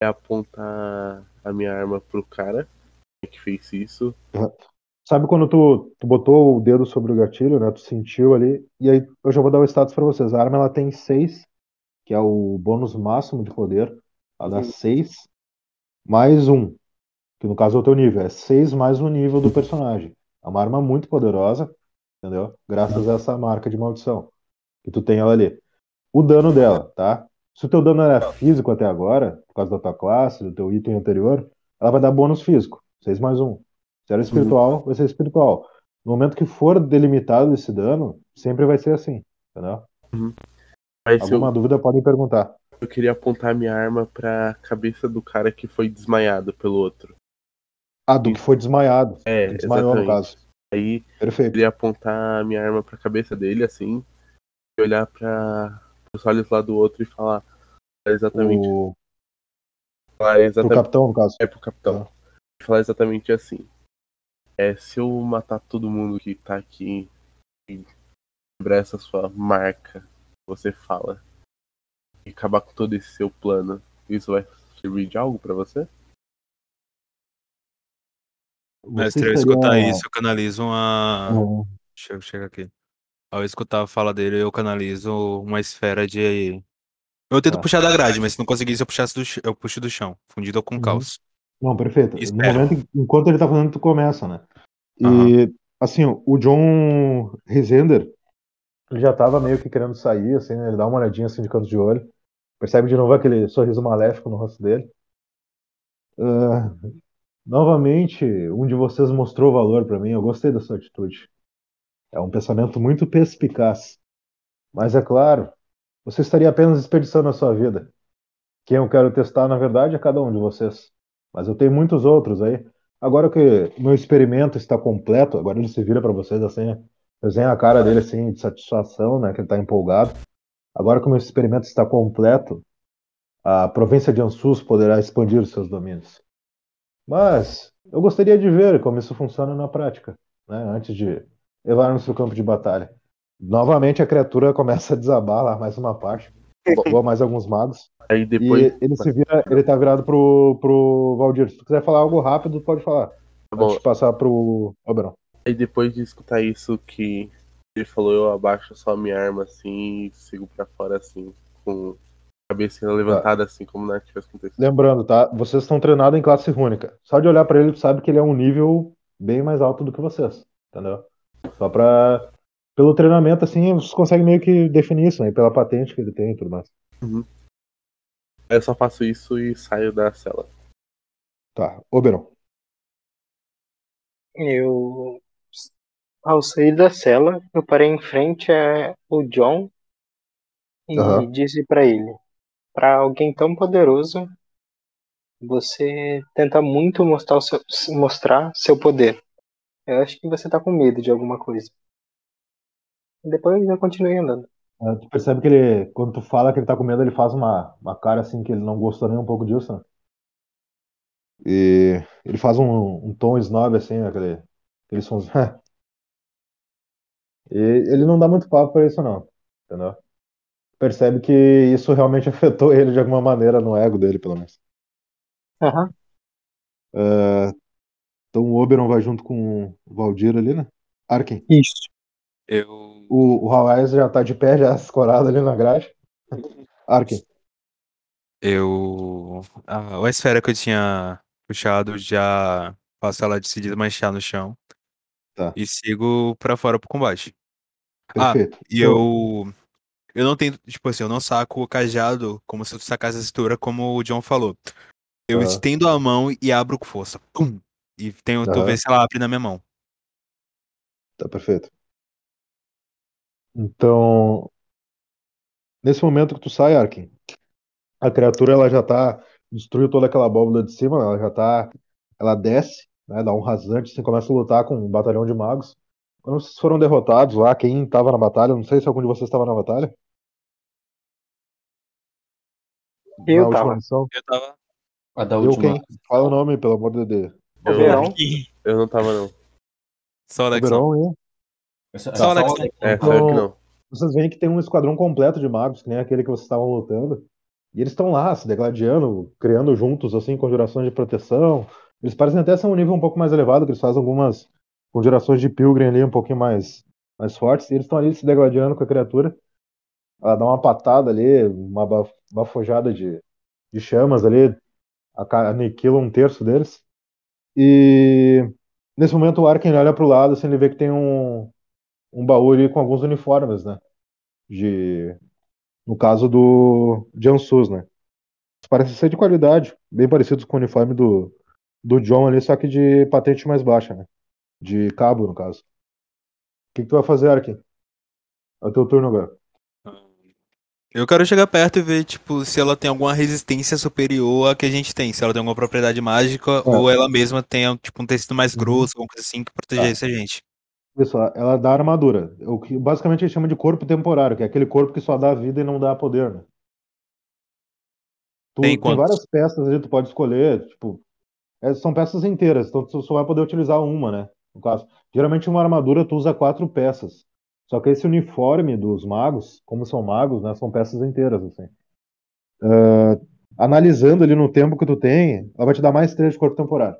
é apontar a minha arma pro cara que fez isso. Sabe quando tu, tu botou o dedo sobre o gatilho, né? Tu sentiu ali, e aí eu já vou dar o status pra vocês. A arma ela tem 6, que é o bônus máximo de poder. Ela dá Uhum. 6 mais 1, que no caso é o teu nível. É 6 mais o nível do personagem. É uma arma muito poderosa, entendeu? Graças a essa marca de maldição. Que tu tem ela ali. O dano dela, tá? Se o teu dano era físico até agora, por causa da tua classe, do teu item anterior, ela vai dar bônus físico. 6 mais 1. Se era espiritual, vai ser espiritual. No momento que for delimitado esse dano, sempre vai ser assim, entendeu? Mas eu, Alguma dúvida podem perguntar. eu queria apontar minha arma pra cabeça do cara que foi desmaiado pelo outro. Ah, do que foi desmaiado. É, desmaiou, no caso. Aí Perfeito. queria apontar a minha arma pra cabeça dele, assim, e olhar para os olhos lá do outro e falar exatamente, O... falar Pro exatamente capitão, no caso. é pro capitão. Falar exatamente assim. É, se eu matar todo mundo que tá aqui e quebrar essa sua marca, você fala, e acabar com todo esse seu plano, isso vai servir de algo pra você? Mestre, Você ao escutar estaria- isso, eu canalizo uma. Ah, Chega, chega aqui. Ao escutar a fala dele, eu canalizo uma esfera de. Eu tento Tá. puxar da grade, mas se não conseguir, se eu puxasse do eu puxo do chão, fundido com Uhum. caos. Não, perfeito. Momento, enquanto ele tá fazendo, tu começa, né? E, assim, o John Resender, ele já tava meio que querendo sair, assim, né? Ele dá uma olhadinha, assim, de canto de olho. Percebe de novo aquele sorriso maléfico no rosto dele. Ah, novamente, um de vocês mostrou valor pra mim. Eu gostei da sua atitude. É um pensamento muito perspicaz. Mas, é claro, você estaria apenas desperdiçando a sua vida. Quem eu quero testar, na verdade, é cada um de vocês. Mas eu tenho muitos outros aí. Agora que meu experimento está completo, agora ele se vira para vocês assim, desenha a cara dele assim de satisfação, né, que ele está empolgado. Agora que meu experimento está completo, a província de Ansus poderá expandir seus domínios. Mas eu gostaria de ver como isso funciona na prática, né, antes de levarmos para o campo de batalha. Novamente a criatura começa a desabar lá mais uma parte, igual mais alguns magos. Aí depois. E ele se vira, ele tá virado pro, pro Valdir. Se tu quiser falar algo rápido, pode falar. Tá bom, Antes de passar pro Oberon. aí depois de escutar isso que ele falou, eu abaixo só a minha arma assim e sigo pra fora assim, com cabecinha levantada assim, como nada tivesse acontecido. Lembrando, tá? Vocês estão treinados em classe rúnica. Só de olhar pra ele, tu sabe que ele é um nível bem mais alto do que vocês. Entendeu? Só pra. Pelo treinamento, assim, vocês conseguem meio que definir isso, né? Pela patente que ele tem e tudo mais. Aí eu só faço isso e saio da cela. Tá, Oberon. Eu, ao sair da cela, eu parei em frente ao John e Aham. disse pra ele: Pra alguém tão poderoso, você tenta muito mostrar, seu, mostrar seu poder. Eu acho que você tá com medo de alguma coisa. Depois eu continuei andando. É, Tu percebe que ele, quando tu fala que ele tá com medo, ele faz uma, uma cara assim que ele não gostou nem um pouco disso, né? E ele faz um, um tom snob assim, né? aquele, aquele. E ele não dá muito papo pra isso, não. Entendeu? Percebe que isso realmente afetou ele de alguma maneira no ego dele, pelo menos. Aham. É, então o Oberon vai junto com o Valdir ali, né? Arken. Isso. Eu. O, o já tá de pé, já escorado ali na grade. Arken. Eu. A, a esfera que eu tinha puxado já faço ela de se desmanchar no chão. Tá. E sigo pra fora pro combate. Ah, Perfeito. E eu. Eu não tenho. Tipo assim, eu não saco o cajado como se eu sacasse a cintura, como o John falou. Eu Aham. estendo a mão e abro com força. Pum! E tenho, tu Aham. vê se ela abre na minha mão. Tá perfeito. Então, nesse momento que tu sai, Arkin, a criatura ela já tá destruiu toda aquela abóbora de cima, ela já tá, ela desce, né, dá um rasante, assim, começa a lutar com um batalhão de magos. Quando vocês foram derrotados lá, quem tava na batalha, não sei se algum de vocês estava na batalha. Eu na tava. missão? Eu tava. A da Eu última. quem? Fala o nome, pelo amor de Deus. Verão. Eu não tava, não. Só o Alex. Verão, Só o Alex. É, Então- claro que não. Vocês veem que tem um esquadrão completo de magos, que nem aquele que vocês estavam lutando. E eles estão lá, se degladiando, criando juntos, assim, conjurações de proteção. Eles parecem até ser um nível um pouco mais elevado, que eles fazem algumas conjurações de Pilgrim ali, um pouquinho mais, mais fortes. E eles estão ali se degladiando com a criatura. Ela dá uma patada ali, uma baf- bafojada de, de chamas ali, aniquila um terço deles. E nesse momento o Arken olha pro lado, assim, ele vê que tem um, um baú ali com alguns uniformes, né? De, no caso do Jansus, né? Parece ser de qualidade, bem parecidos com o uniforme do, do John ali, só que de patente mais baixa, né? De cabo, no caso. O que, que tu vai fazer, Arkin? É o teu turno agora. Eu quero chegar perto e ver, tipo, se ela tem alguma resistência superior à que a gente tem. Se ela tem alguma propriedade mágica ou ela mesma tem, tipo, um tecido mais Uhum. grosso, alguma coisa assim que protegesse a gente. Pessoal, ela dá armadura. O que basicamente a gente chama de corpo temporário, que é aquele corpo que só dá vida e não dá poder, né? Tu, Tem tem várias peças ali, tu pode escolher, tipo, é, são peças inteiras, então tu só vai poder utilizar uma, né? No caso, geralmente uma armadura tu usa quatro peças. Só que esse uniforme dos magos, como são magos, né, são peças inteiras, assim. Ah, analisando ali no tempo que tu tem, ela vai te dar mais três de corpo temporário.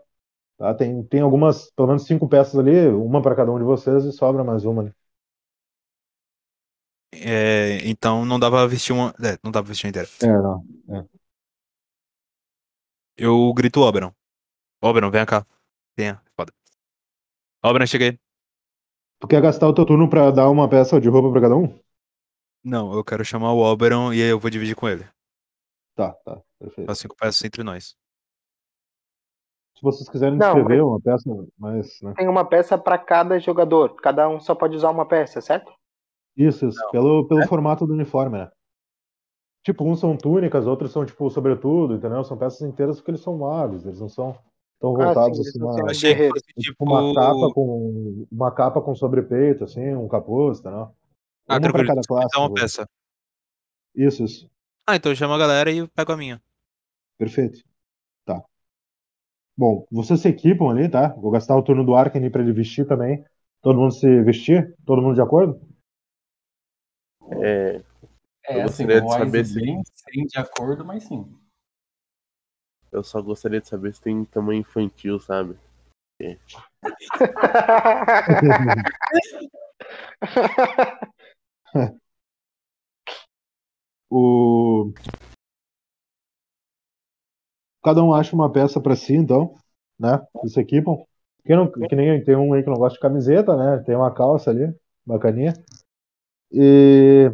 Tá? Tem, tem algumas, pelo menos cinco peças ali, uma para cada um de vocês e sobra mais uma. Né? É, então não dá pra vestir uma. É, não dá pra vestir uma inteira. É, não. Eu grito Oberon. Oberon, vem cá. Venha, foda. Oberon, cheguei. Tu quer gastar o teu turno pra dar uma peça de roupa pra cada um? Não, eu quero chamar o Oberon e aí eu vou dividir com ele. Tá, tá, perfeito. Faço cinco peças entre nós. Se vocês quiserem Não, descrever uma peça, mas. Né? Tem uma peça pra cada jogador. Cada um só pode usar uma peça, certo? Isso, isso. Pelo, pelo formato do uniforme, né? Tipo, uns são túnicas, outros são, tipo, sobretudo, entendeu? São peças inteiras porque eles são magos, eles não são tão Ah, voltados sim, assim. são Achei que fosse Tipo tipo. uma capa com uma capa com sobrepeito, assim, um capuz, tá? Não? Ah, uma tranquilo. cada então classe. uma vou- peça. Isso, isso. Ah, então eu chamo a galera e pego a minha. Perfeito. Tá. Bom, vocês se equipam ali, tá? Vou gastar o turno do Arken ali pra ele vestir também. Todo mundo se vestir? Todo mundo de acordo? É, É, Eu assim, saber bem sem de acordo, mas sim. Eu só gostaria de saber se tem tamanho infantil, sabe? O... Cada um acha uma peça pra si, então, né? Eles se equipam. Quem não, que nem tem um aí que não gosta de camiseta, né? Tem uma calça ali, bacaninha. E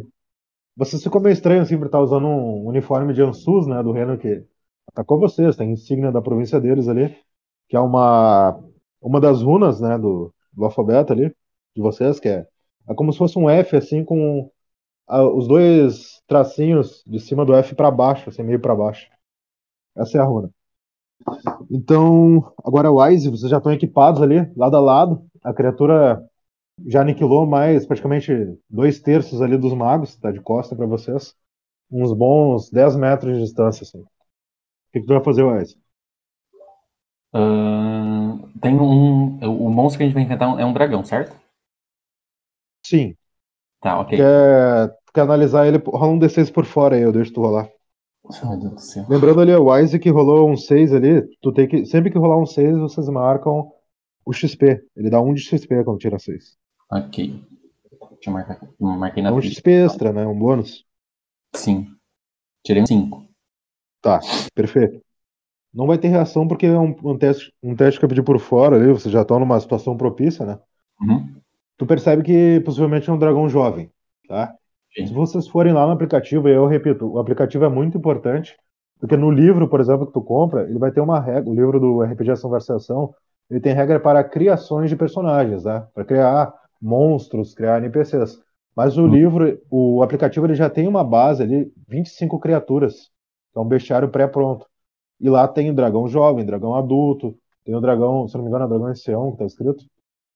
você ficou meio estranho assim por estar usando um uniforme de Ansus, né? Do reino que atacou vocês. Tem insígnia da província deles ali, que é uma uma das runas, né? Do, do alfabeto ali de vocês, que é, é como se fosse um F assim com a- os dois tracinhos de cima do F para baixo, assim, meio para baixo. Essa é a runa. Então, agora Wise, vocês já estão equipados ali, lado a lado. A criatura já aniquilou mais, praticamente dois terços ali dos magos, tá de costa para vocês. Uns bons 10 metros de distância, assim. Que, que tu vai fazer, Wise? Ahn, tem um. O monstro que a gente vai enfrentar é um dragão, certo? Sim. Tá, ok. Quer, quer analisar ele? Rola um D6 por fora aí, eu deixo tu rolar. Meu Deus do céu. Lembrando ali, o Wise que rolou um 6 ali, tu tem que. Sempre que rolar um 6, vocês marcam o XP. Ele dá um de XP quando tira 6. Ok. Deixa eu marcar aqui. Marquei na É um ficha. XP extra, né? Um bônus. Sim. Tirei um 5. Tá, perfeito. Não vai ter reação porque é um, um teste, um teste que eu pedi por fora ali, vocês já estão numa situação propícia, né? Uhum. Tu percebe que possivelmente é um dragão jovem, tá? Ok. Se vocês forem lá no aplicativo, eu repito, o aplicativo é muito importante, porque no livro, por exemplo, que tu compra, ele vai ter uma regra, o livro do RPG Ação versus Ação, ele tem regra para criações de personagens, tá? Para criar monstros, criar NPCs. Mas o Hum. livro, o aplicativo, ele já tem uma base ali, 25 criaturas. É um bestiário pré-pronto. E lá tem o dragão jovem, dragão adulto, tem o dragão, se não me engano, é o dragão ancião que tá escrito.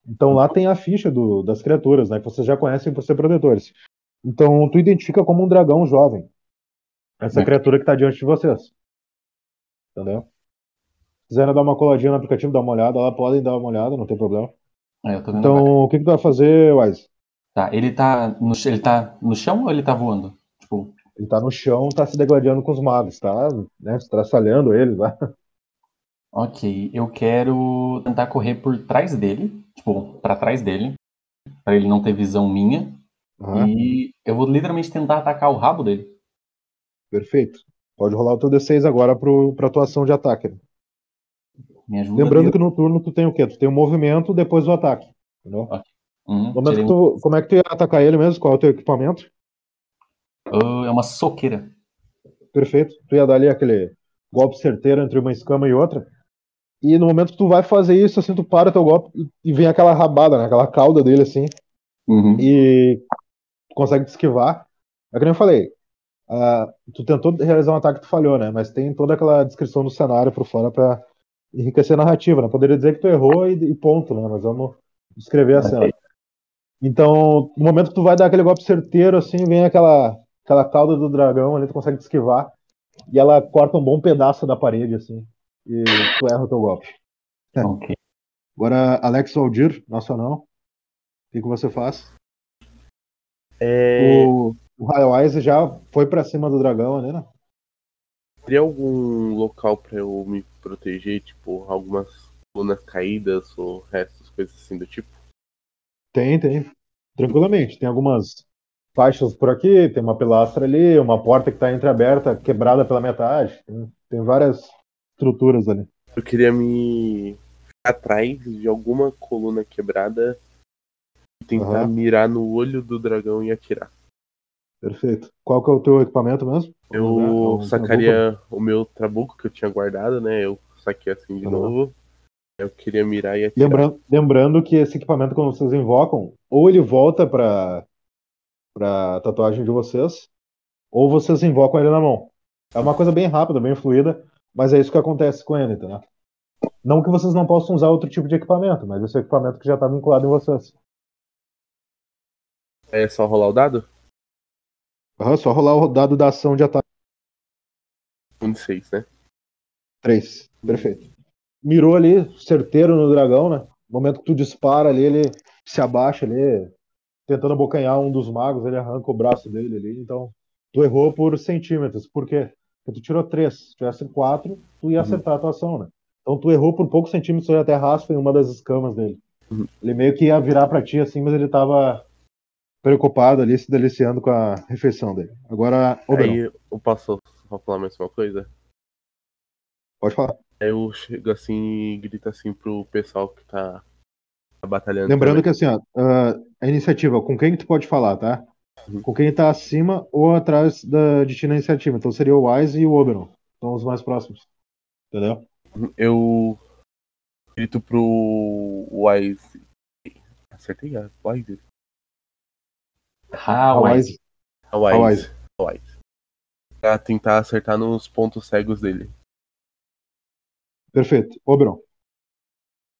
Então lá tem a ficha do- das criaturas, né? Que vocês já conhecem por ser protetores. Então tu identifica como um dragão jovem. essa criatura que tá diante de vocês. Entendeu? Se quiserem dar uma coladinha no aplicativo, dar uma olhada, lá podem dar uma olhada, não tem problema. É, Então, o que, que tu vai fazer, Wise? Tá, ele tá, no, ele tá no chão ou ele tá voando? Ele tá no chão, tá se degladiando com os magos, tá? Né, estraçalhando eles lá. ok, eu quero tentar correr por trás dele, tipo, pra trás dele, pra ele não ter visão minha. Aham, E eu vou literalmente tentar atacar o rabo dele. Perfeito. Pode rolar o teu D6 agora pro, pra tua ação de ataque. Lembrando Deus. que no turno tu tem o quê? Tu tem o movimento depois do ataque. Entendeu? Uhum, No momento tirei que um- tu, como é que tu ia atacar ele mesmo? Qual é o teu equipamento? Ah, é uma soqueira. Perfeito. Tu ia dar ali aquele golpe certeiro entre uma escama e outra. E no momento que tu vai fazer isso, assim, tu para teu golpe e, vem aquela rabada, né? Aquela cauda dele, assim, Uhum. e tu consegue te esquivar. É que nem eu falei. ah, tu tentou realizar um ataque e tu falhou, né? Mas tem toda aquela descrição do cenário por fora pra enriquecer a narrativa, né? Poderia dizer que tu errou e, e ponto, né? Mas vamos descrever a cena. Então, no momento que tu vai dar aquele golpe certeiro, assim, vem aquela, aquela cauda do dragão ali, tu consegue te esquivar. E ela corta um bom pedaço da parede, assim. E tu erra o teu golpe. É. Ok. Agora, Alex Aldir, nosso anão. O que, que você faz? É, O, o Highwise já foi pra cima do dragão ali, né? Teria algum local pra eu me proteger? Tipo, algumas colunas caídas ou restos, coisas assim do tipo? Tem, tem. Tranquilamente. Tem algumas faixas por aqui, tem uma pilastra ali, uma porta que tá entreaberta, quebrada pela metade. Tem, tem várias estruturas ali. Eu queria me atrás de alguma coluna quebrada e tentar Aham. mirar no olho do dragão e atirar. Perfeito. Qual que é o teu equipamento mesmo? Eu é um sacaria o meu trabuco que eu tinha guardado, né? Eu saquei assim de Aham. novo. Eu queria mirar e atirar. Lembrando, lembrando que esse equipamento, quando vocês invocam, ou ele volta pra, pra tatuagem de vocês, ou vocês invocam ele na mão. É uma coisa bem rápida, bem fluida, mas é isso que acontece com ele, tá? Não que vocês não possam usar outro tipo de equipamento, mas esse é o equipamento que já tá vinculado em vocês. É só rolar o dado? Aham, só rolar o dado da ação de ataque Um de seis, né? 3. Perfeito. Mirou ali, certeiro no dragão, né? No momento que tu dispara ali, ele se abaixa ali, tentando abocanhar um dos magos, ele arranca o braço dele ali. Então, tu errou por centímetros. Por quê? Porque tu tirou 3. Se tivesse 4, tu ia acertar a tua ação, né? Então tu errou por poucos centímetros, ele até raspa em uma das escamas dele. Uhum. Ele meio que ia virar pra ti assim, mas ele tava preocupado ali, se deliciando com a refeição dele. Agora, Oberon, Aí eu posso falar mais uma coisa? pode falar. Aí eu chego assim e grito assim pro pessoal que tá batalhando. Lembrando também. que assim, ó, ah, a iniciativa, com quem tu pode falar, tá? Uhum. Com quem tá acima ou atrás da, de ti na iniciativa. Então seria o Wise e o Oberon. São os mais próximos. Entendeu? Eu grito pro Wise. Acertei a Wise? Ah, A. Wise. A A Wise. Wise. A Wise. Pra tentar acertar nos pontos cegos dele. Perfeito. Oberon.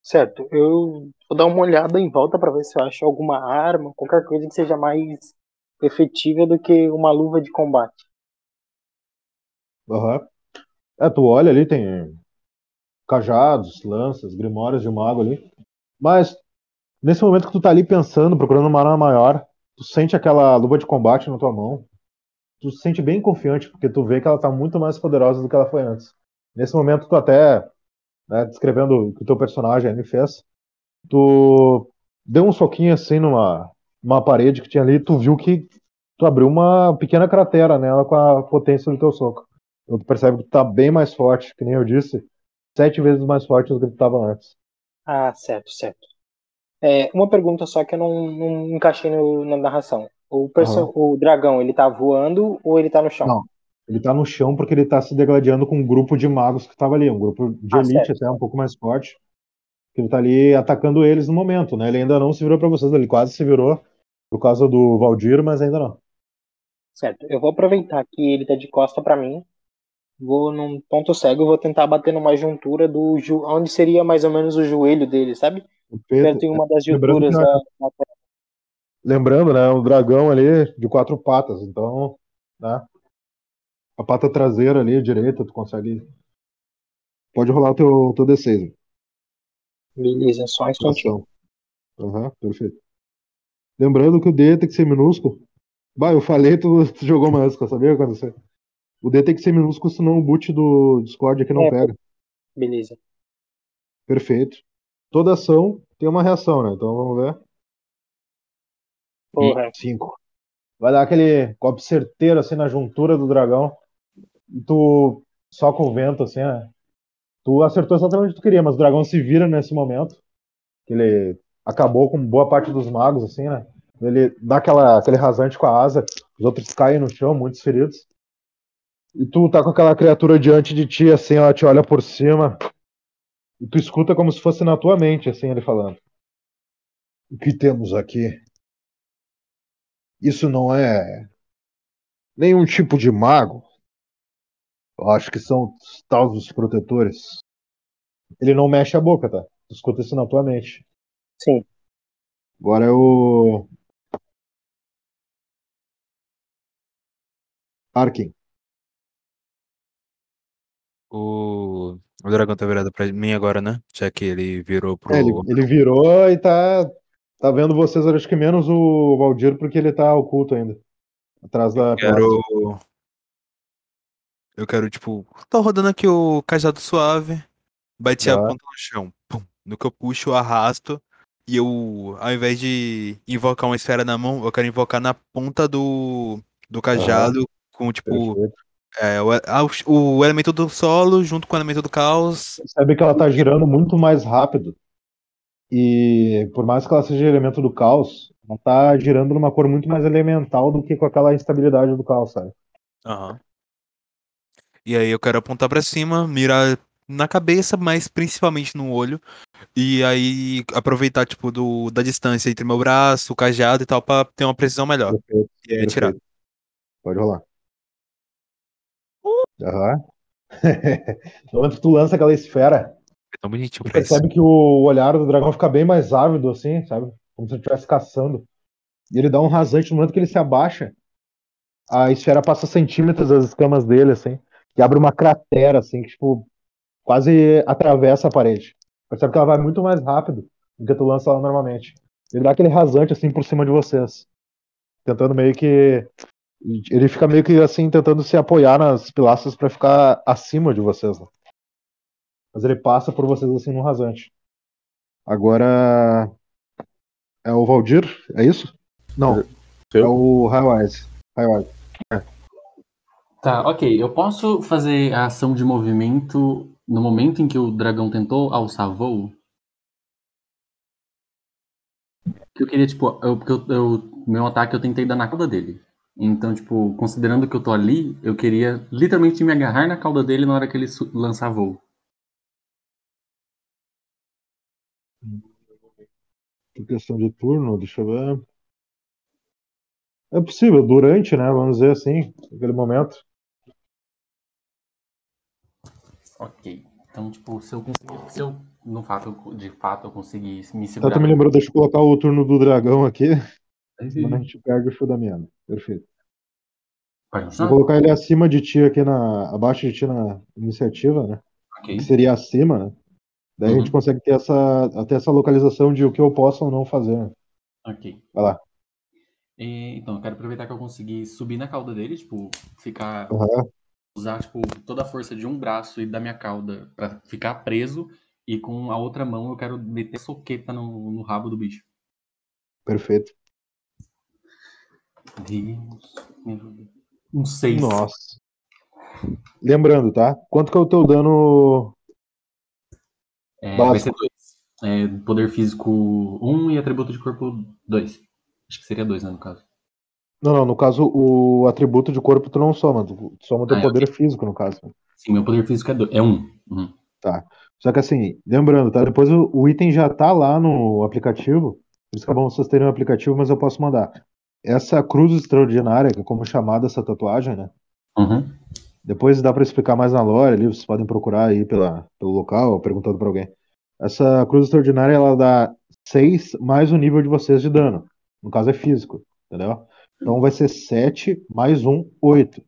Certo, eu vou dar uma olhada em volta pra ver se eu acho alguma arma, qualquer coisa que seja mais efetiva do que uma luva de combate. Aham. É, tu olha ali, tem cajados, lanças, grimórios de mago ali. Mas, nesse momento que tu tá ali pensando, procurando uma arma maior, tu sente aquela luva de combate na tua mão. Tu se sente bem confiante, porque tu vê que ela tá muito mais poderosa do que ela foi antes. Nesse momento, tu até, né, descrevendo o que o teu personagem ali fez, tu deu um soquinho assim numa, numa parede que tinha ali, tu viu que tu abriu uma pequena cratera nela com a potência do teu soco. Então tu percebe que tu tá bem mais forte, que nem eu disse, sete vezes mais forte do que tu tava antes. Ah, certo, certo. É, uma pergunta só que eu não, não encaixei no- na narração. O, perso- Aham. o dragão, ele tá voando ou ele tá no chão? Não. Ele tá no chão porque ele tá se degladiando com um grupo de magos que tava ali, um grupo de Ah, elite certo. até um pouco mais forte. Que ele tá ali atacando eles no momento, né? Ele ainda não se virou pra vocês, ele quase se virou por causa do Valdir, mas ainda não. Certo. Eu vou aproveitar que ele tá de costa pra mim. Vou num ponto cego, vou tentar bater numa juntura do onde seria mais ou menos o joelho dele, sabe? Perto em uma das junturas da, da Lembrando, né? O dragão ali de quatro patas, então, né? A pata traseira ali, a direita, tu consegue. Pode rolar o teu, teu D6. Beleza, só um instantinho. Aham, uhum, perfeito. Lembrando que o D tem que ser minúsculo. Bah, eu falei, tu, tu jogou máscara, sabia o que aconteceu? O D tem que ser minúsculo, senão o boot do Discord aqui não é, pega. Beleza. Perfeito. Toda ação tem uma reação, né? Então vamos ver. Porra. Cinco. Vai dar aquele copo certeiro assim na juntura do dragão. Tu só com o vento, assim, né? Tu acertou exatamente o que tu queria, mas o dragão se vira nesse momento. Ele acabou com boa parte dos magos, assim, né? Ele dá aquela, aquele rasante com a asa, os outros caem no chão, muitos feridos. E tu tá com aquela criatura diante de ti, assim, ela te olha por cima. E tu escuta como se fosse na tua mente, assim, ele falando. O que temos aqui? Isso não é nenhum tipo de mago. Eu acho que são os tais dos protetores. Ele não mexe a boca, tá? Tu escuta isso na tua mente. Sim. Agora é o. Arkin. O... o dragão tá virado pra mim agora, né? Já que ele virou pro. É, ele, ele virou e tá. Tá vendo vocês, acho que menos o Valdir, porque ele tá oculto ainda. Atrás da. Eu quero. Eu quero, tipo. Tô rodando aqui o cajado suave. Bati a Tá. ponta no chão. Pum. No que eu puxo, eu arrasto. E eu, ao invés de invocar uma esfera na mão, eu quero invocar na ponta do, do cajado, com, tipo, Perfeito. é, o, ah, o- elemento do solo junto com o elemento do caos. Percebe que ela tá girando muito mais rápido. E por mais que ela seja elemento do caos, ela tá girando numa cor muito mais elemental do que com aquela instabilidade do caos, sabe? Aham. E aí eu quero apontar pra cima, mirar na cabeça, mas principalmente no olho. E aí aproveitar, tipo, do, da distância entre meu braço, o cajado e tal, pra ter uma precisão melhor. Perfeito. E aí atirar. Pode rolar. Aham. Quando tu lança aquela esfera, É tão bonitinho isso. percebe que o olhar do dragão fica bem mais ávido, assim, sabe? Como se ele estivesse caçando. E ele dá um rasante no momento que ele se abaixa. A esfera passa centímetros das escamas dele, assim. E abre uma cratera, assim, que, tipo, quase atravessa a parede. Percebe que ela vai muito mais rápido do que tu lança ela normalmente. Ele dá aquele rasante, assim, por cima de vocês. Tentando meio que. Ele fica meio que, assim, tentando se apoiar nas pilastras pra ficar acima de vocês, né? Mas ele passa por vocês, assim, num rasante. Agora. É o Valdir? É isso? Não. É Seu? o Highwise. Highwise. Tá, ok. Eu posso fazer a ação de movimento no momento em que o dragão tentou alçar voo? Eu queria, tipo, eu, porque eu, eu- meu ataque eu tentei dar na cauda dele. Então, tipo, considerando que eu tô ali, eu queria literalmente me agarrar na cauda dele na hora que ele lançar voo. Por questão de turno, deixa eu ver. É possível, durante, né? Vamos dizer assim, naquele momento. Ok. Então, tipo, se eu conseguir. Se eu, no fato, de fato, eu conseguir me segurar. tu me lembrou, deixa eu colocar o turno do dragão aqui, a gente perde o show da minha. Perfeito. Pode Vou colocar ele acima de ti aqui na. abaixo de ti na iniciativa, né? Ok. Que seria acima, né? Daí a gente Uhum. consegue ter essa, até essa localização de o que eu posso ou não fazer. né? Ok. Vai lá. E, então, eu quero aproveitar que eu consegui subir na cauda dele, tipo, ficar. Aham. Usar, tipo, toda a força de um braço e da minha cauda pra ficar preso. E com a outra mão eu quero meter soqueta no, no rabo do bicho. Perfeito. Deus. Um seis. Nossa. Lembrando, tá? Quanto que é o teu dano É, vai ser. É, poder físico um e atributo de corpo dois. Acho que seria dois, né, no caso. Não, não, no caso, o atributo de corpo tu não soma, tu soma o teu Ah, é, poder físico, no caso. Sim, meu poder físico é, dois, é um. Uhum. Só que assim, lembrando, tá? Depois o, o item já tá lá no aplicativo, por isso que é bom vocês terem o aplicativo, mas eu posso mandar. Essa cruz extraordinária, que é como chamada essa tatuagem, né? Uhum. Depois dá pra explicar mais na lore ali, vocês podem procurar aí pela, pelo local, perguntando pra alguém. Essa cruz extraordinária, ela dá 6 mais o nível de vocês de dano. No caso é físico, entendeu? Então vai ser 7 mais 1, 8.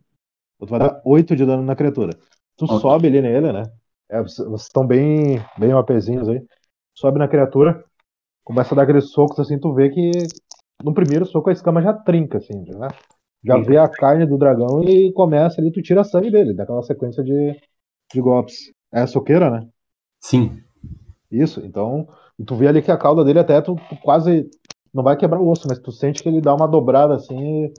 tu vai dar 8 de dano na criatura. Tu Ok. sobe ali nele, né? É, vocês estão bem, bem OPzinhos aí. Sobe na criatura, começa a dar aqueles socos assim, tu vê que no primeiro soco a escama já trinca, assim, já, já vê a carne do dragão e começa ali, tu tira sangue dele, daquela sequência de, de golpes. É a soqueira, né? Sim. Isso, então, tu vê ali que a cauda dele até tu, tu quase não vai quebrar o osso, mas tu sente que ele dá uma dobrada assim e,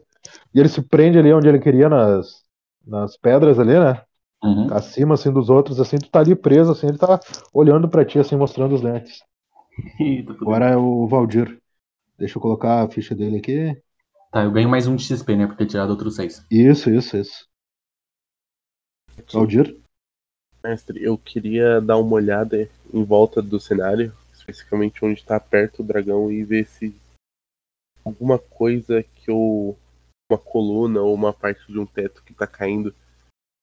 e ele se prende ali onde ele queria nas, nas pedras ali, né? Uhum. Acima assim dos outros, assim, tu tá ali preso, assim, ele tá olhando pra ti, assim, mostrando os dentes. Fudeu. Agora é o Valdir. Deixa eu colocar a ficha dele aqui. Tá, eu ganho mais um de XP, né? Por ter tirado outros seis. Isso, isso, isso. Valdir? Mestre, eu queria dar uma olhada em volta do cenário, especificamente onde está perto o dragão, e ver se alguma coisa que eu. uma coluna ou uma parte de um teto que tá caindo,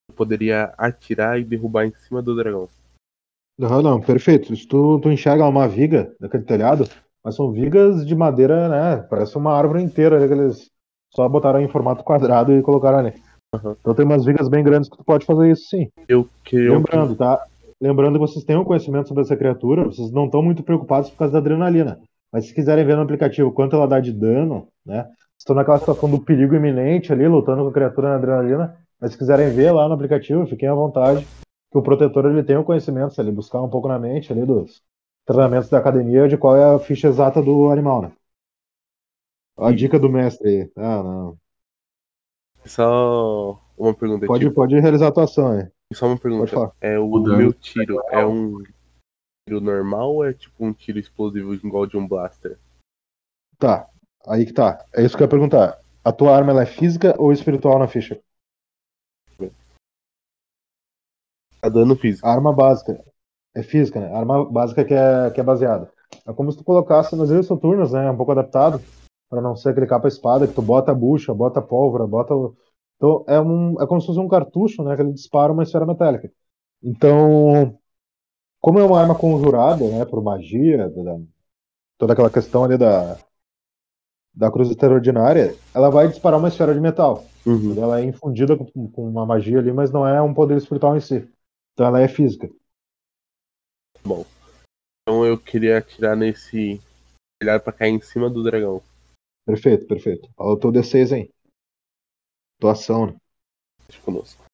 eu poderia atirar e derrubar em cima do dragão. Não, não, perfeito. Se tu, tu enxerga uma viga daquele telhado, mas são vigas de madeira, né? Parece uma árvore inteira, né, que eles só botaram em formato quadrado e colocaram ali. Aham. Então tem umas vigas bem grandes que tu pode fazer isso sim. Eu queria. Lembrando, tá? Lembrando que vocês têm um conhecimento sobre essa criatura, vocês não estão muito preocupados por causa da adrenalina. Mas se quiserem ver no aplicativo quanto ela dá de dano, né? Estão naquela situação do perigo iminente ali, lutando com a criatura na adrenalina. Mas se quiserem ver lá no aplicativo, fiquem à vontade. Que o protetor ele tem o conhecimento, se ele buscar um pouco na mente ali dos treinamentos da academia, de qual é a ficha exata do animal, né? A dica do mestre aí. Ah, não. Só uma pergunta. Pode, tipo, pode realizar a atuação aí. Só uma pergunta. É o, O meu tiro é um tiro normal ou é tipo um tiro explosivo igual de um blaster? Tá, aí que tá. É isso que eu ia perguntar. A tua arma ela é física ou espiritual na ficha? Tá dano físico. A arma básica. É física, né? A arma básica que é, que é baseada. É como se tu colocasse nas ilhas soturnas, né? Um pouco adaptado. Pra não ser aquele capa-espada que tu bota a bucha, bota a pólvora, bota. Então é, um, é como se fosse um cartucho, né? Que ele dispara uma esfera metálica. Então, como é uma arma conjurada, né? Por magia, da- toda aquela questão ali da. Da cruz extraordinária, ela vai disparar uma esfera de metal. Uhum. Ela é infundida com, com uma magia ali, mas não é um poder espiritual em si. Então ela é física. Então eu queria atirar nesse. Olhar pra cair em cima do dragão. Perfeito, perfeito. Olha o teu D6 aí. Tua ação, né? Deixa conosco.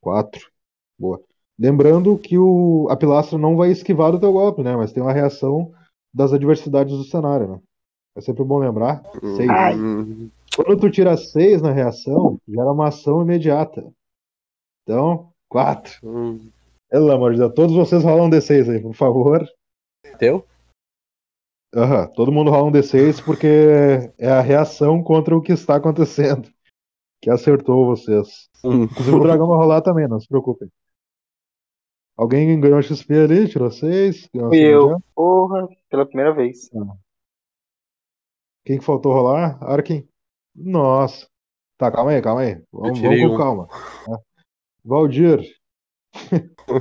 4. Boa. Lembrando que o, a pilastra não vai esquivar do teu golpe, né? Mas tem uma reação das adversidades do cenário, né? É sempre bom lembrar. 6. Ai. Hum, Quando tu tira 6 na reação, gera uma ação imediata. Então, 4. hum. Pelo amor de Deus, todos vocês rolam um D6 aí, por favor. Teu? Aham, todo mundo rola um D6 porque é a reação contra o que está acontecendo. Que acertou vocês. Hum. Inclusive o dragão vai rolar também, não se preocupem. Alguém ganhou XP ali, tirou 6. Fui eu. Porra, pela primeira vez. Quem que faltou rolar? Arkin? Nossa. Tá, calma aí, calma aí. Vamos, vamos com um. calma. tá? Valdir. O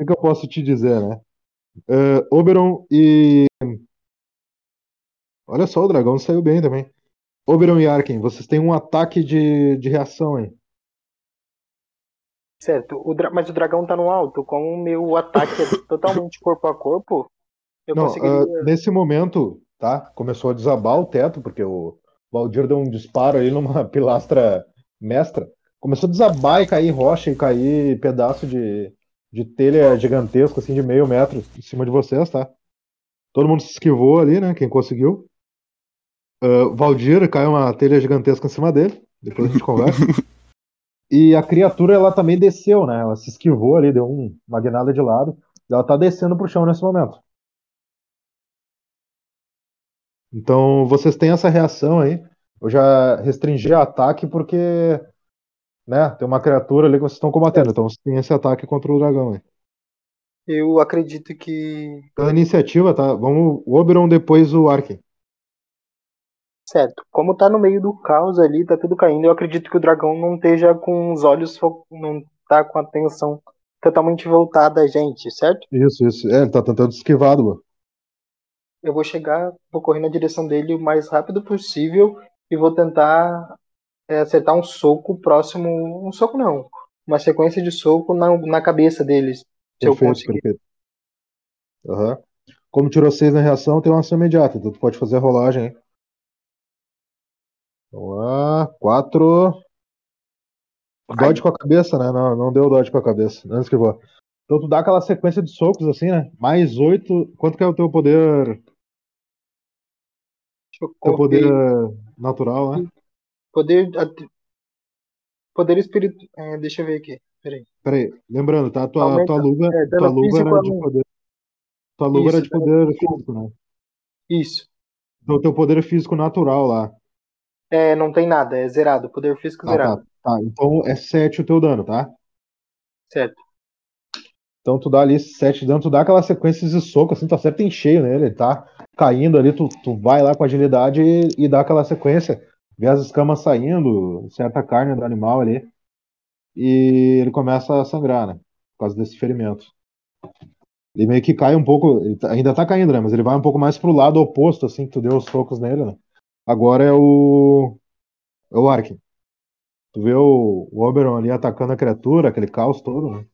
que que eu posso te dizer, né? Eh, Oberon e. Olha só, o dragão saiu bem também. Oberon e Arkin, vocês têm um ataque de, de reação aí. Certo, o dra- mas o dragão tá no alto. Como o meu ataque é totalmente corpo a corpo, eu Não, conseguiria. ah, nesse momento, tá? Começou a desabar o teto, porque o Valdir deu um disparo ali numa pilastra mestra. Começou a desabar e cair rocha e cair pedaço de, de telha gigantesco, assim, de meio metro em cima de vocês, tá? Todo mundo se esquivou ali, né? Quem conseguiu. Ah, Valdir caiu uma telha gigantesca em cima dele. Depois a gente conversa. E a criatura, ela também desceu, né? Ela se esquivou ali, deu um- uma guinada de lado. Ela tá descendo pro chão nesse momento. Então, vocês têm essa reação aí. Eu já restringi o ataque porque, né, tem uma criatura ali que vocês estão combatendo. Então, vocês têm esse ataque contra o dragão aí. Eu acredito que. Pela iniciativa, tá? Vamos o Oberon, depois o Arkin. Certo, como tá no meio do caos ali, tá tudo caindo, eu acredito que o dragão não esteja com os olhos, não tá com a atenção totalmente voltada a gente, certo? Isso, isso. É, ele tá tentando esquivar, do. Eu vou chegar, vou correr na direção dele o mais rápido possível e vou tentar é acertar um soco próximo. Um soco não. Uma sequência de soco na, na cabeça deles. Se eu Perfeito, conseguir. perfeito. Aham. Como tirou 6 na reação, tem uma ação imediata, então tu pode fazer a rolagem? Vamos lá, 4. Dodge com a cabeça, né? Não, não deu dodge com a cabeça. Não esquivou. Então tu dá aquela sequência de socos assim, né? Mais 8. Quanto que é o teu poder? Eu Teu poder natural, né? Poder. Poder espírito. é, deixa eu ver aqui. Peraí. Peraí, lembrando, tá? Tua, Aumenta. tua luva, É, tua luva era de poder. Tua luva era Isso, de dano poder físico. físico, né? Isso. Então teu poder físico natural lá. É, não tem nada, é zerado. Poder físico Ah, zerado. tá, tá. Então é 7 o teu dano, tá? Certo. Então tu dá ali 7 de dano, tu dá aquela sequência de soco, assim, tu acerta em cheio nele, ele tá caindo ali, tu, tu vai lá com agilidade e, e dá aquela sequência, vê as escamas saindo, certa carne do animal ali, e ele começa a sangrar, né? Por causa desse ferimento. Ele meio que cai um pouco, tá- ainda tá caindo, né? Mas ele vai um pouco mais pro lado oposto, assim, que tu deu os socos nele, né? Agora é o. É o Arkin. Tu vê o, o Oberon ali atacando a criatura, aquele caos todo, né?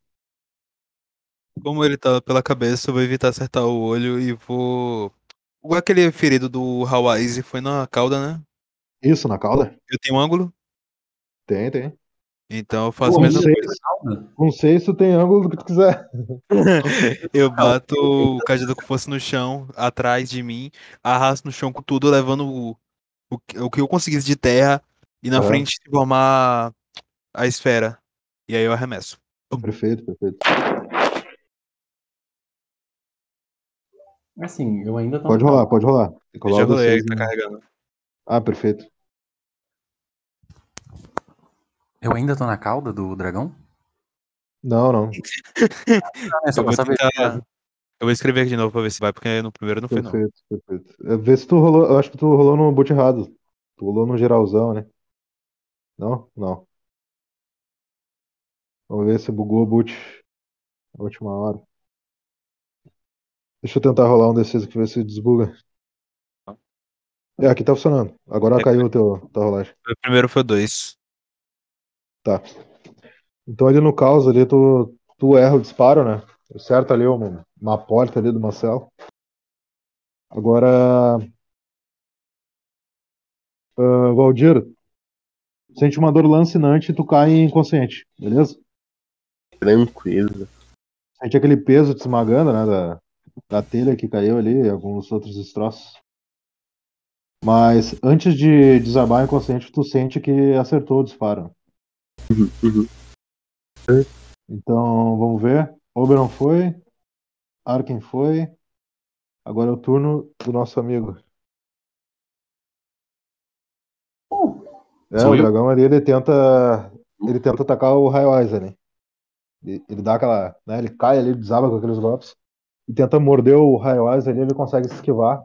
Como ele tá pela cabeça, eu vou evitar acertar o olho e vou. Aquele ferido do Hawaii foi na cauda, né? Isso, na cauda? Eu tenho um ângulo, Tem, tem. então eu faço Pô, a mesma sei. coisa. Com seis tu tem ângulo do que tu quiser. Eu bato o cajado com força no chão, atrás de mim, arrasto no chão com tudo, levando o, o, que- o que eu conseguisse de terra e na Aham. frente formar a esfera. E aí eu arremesso. Perfeito, perfeito. Assim, eu ainda tô Pode na rolar, pode rolar. Eu rolar já rolei, D6, tá né? carregando. Ah, perfeito. Eu ainda tô na cauda do dragão? Não, não. É só Eu pra vou saber. tentar. Eu vou escrever aqui de novo pra ver se vai, porque no primeiro não foi não. Perfeito, perfeito. É, Vê se tu rolou. Eu acho que tu rolou no boot errado. Tu rolou no geralzão, né? Não? Não. Vamos ver se bugou o boot na última hora. Deixa eu tentar rolar um D6 aqui, ver se desbuga. É, aqui tá funcionando. Agora É. caiu o teu, tua rolagem. O primeiro foi dois. Tá. Então ali no caos ali tu, tu erra o disparo, né? Acerta ali uma, uma porta ali do Marcelo. Agora. ah, Valdir, sente uma dor lancinante e tu cai inconsciente, beleza? Tranquilo. Sente aquele peso te esmagando, né? Da, da telha que caiu ali e alguns outros destroços. Mas antes de desabar inconsciente, tu sente que acertou o disparo. Uhum, uhum. Então, vamos ver. Oberon foi. Arken foi. Agora é o turno do nosso amigo. É, Sou o eu? dragão ali, ele tenta. Ele tenta atacar o Highwise ali. Ele, ele dá aquela. Né, ele cai ali, desaba com aqueles golpes. E tenta morder o Highwise ali, ele consegue se esquivar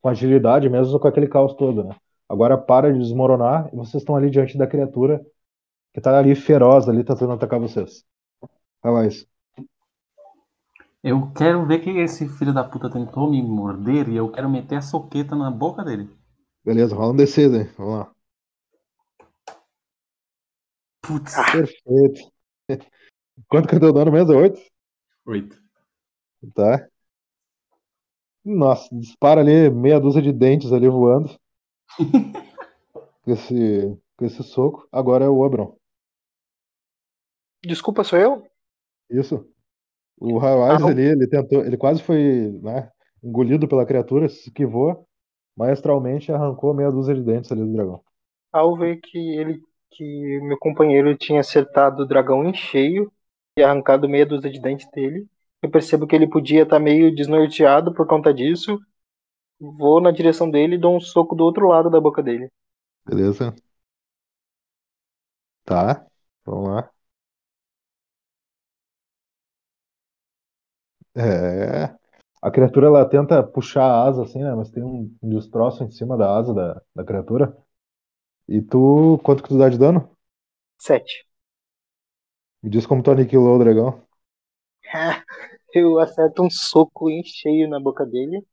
com agilidade, mesmo com aquele caos todo, né? Agora para de desmoronar e vocês estão ali diante da criatura que tá ali feroz ali, tentando atacar vocês. Highwise. Eu quero ver que esse filho da puta tentou me morder e eu quero meter a soqueta na boca dele. Beleza, rola um D6 aí. Vamos lá. Putz. Perfeito. Quanto que é teu dano mesmo? É 8? Oito. Tá. Nossa, dispara ali meia dúzia de dentes ali voando. com, esse, com esse soco. Agora é o Oberon. Desculpa, sou eu? Isso. O Highwise Ah, ali, ele tentou. Ele quase foi né, engolido pela criatura, se esquivou. Maestralmente arrancou meia dúzia de dentes ali do dragão. Ao ver que ele que meu companheiro tinha acertado o dragão em cheio e arrancado meia dúzia de dentes dele, eu percebo que ele podia estar meio desnorteado por conta disso. Vou na direção dele e dou um soco do outro lado da boca dele. Beleza? Tá. Vamos lá. É. A criatura ela tenta puxar a asa assim, né? Mas tem um, um destroço em cima da asa da, da criatura. E tu. Quanto que tu dá de dano? Sete. Me diz como tu aniquilou o dragão. Eu acerto um soco em cheio na boca dele.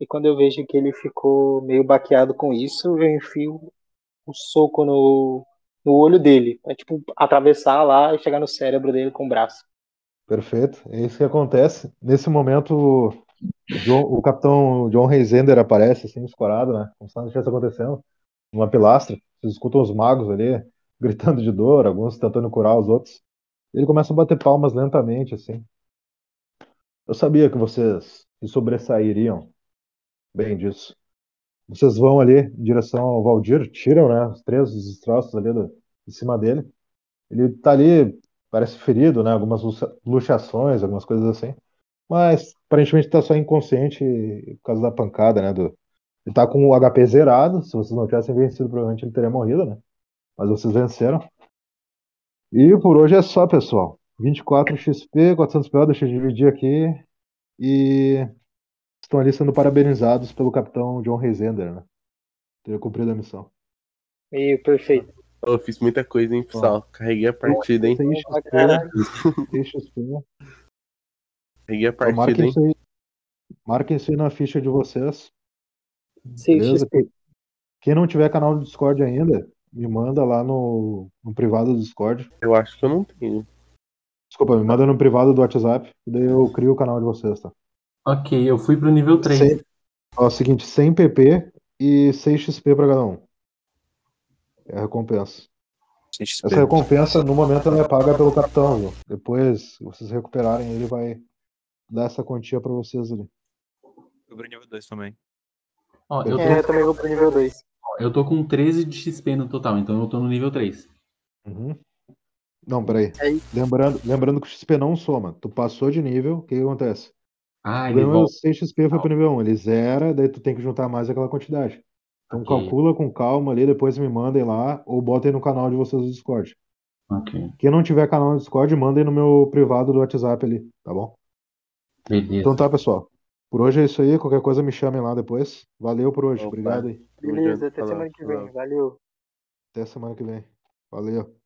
E quando eu vejo que ele ficou meio baqueado com isso, eu enfio um soco no, no olho dele. É tipo atravessar lá e chegar no cérebro dele com o braço. Perfeito. É isso que acontece. Nesse momento, o, John- o capitão John Reisender aparece, assim, escorado, né? Como se nada estivesse acontecendo. Numa pilastra. Vocês escutam os magos ali, gritando de dor, alguns tentando curar os outros. Ele começa a bater palmas lentamente, assim. Eu sabia que vocês se sobressairiam bem disso. Vocês vão ali em direção ao Valdir, tiram, né, os três destroços ali do, de cima dele. Ele tá ali, parece ferido, né, algumas luxa- luxações, algumas coisas assim. Mas aparentemente tá só inconsciente por causa da pancada, né, do... Ele tá com o HP zerado, se vocês não tivessem vencido, provavelmente ele teria morrido, né? Mas vocês venceram. E por hoje é só, pessoal. 24 XP, 400 PO, deixa eu dividir aqui. E estão ali sendo parabenizados pelo capitão John Reisender, né? Ter cumprido a missão. E perfeito. Eu fiz muita coisa, hein, pessoal. Carreguei a partida, hein? 6 Pra XP, caralho. 6 XP. Carreguei a Então, partida, marquem hein? isso aí. Marquem isso aí na ficha de vocês. Sim. Quem não tiver canal do Discord ainda, me manda lá no, no privado do Discord. Eu acho que eu não tenho. Desculpa, me manda no privado do WhatsApp, e daí eu crio o canal de vocês, tá? Ok, eu fui pro nível 3. Sem- Ó, é o seguinte, 100 PP e 6 XP pra cada um. É a recompensa. Essa recompensa, no momento, ela é paga pelo capitão, viu? Depois, se vocês recuperarem, ele vai dar essa quantia pra vocês ali. Eu pro nível 2 também. Ó, eu, É, eu tô, também vou pro nível 2. eu tô com 13 de XP no total, então eu tô no nível 3. Uhum. Não, peraí. Aí. Lembrando, lembrando que o XP não soma. Tu passou de nível, o que, que acontece? Ah, ele ganhou volta. 6 XP, foi pro nível 1. Ele zera, daí tu tem que juntar mais aquela quantidade. Então Ok. calcula com calma ali, depois me mandem lá, ou botem no canal de vocês do Discord. Ok, Quem não tiver canal no Discord, mandem no meu privado do WhatsApp ali, tá bom? beleza. Então tá, pessoal. Por hoje é isso aí. Qualquer coisa me chamem lá depois. Valeu por hoje. Opa. Obrigado aí. Beleza, até Falou, semana que falou. vem. Valeu. Até semana que vem. Valeu.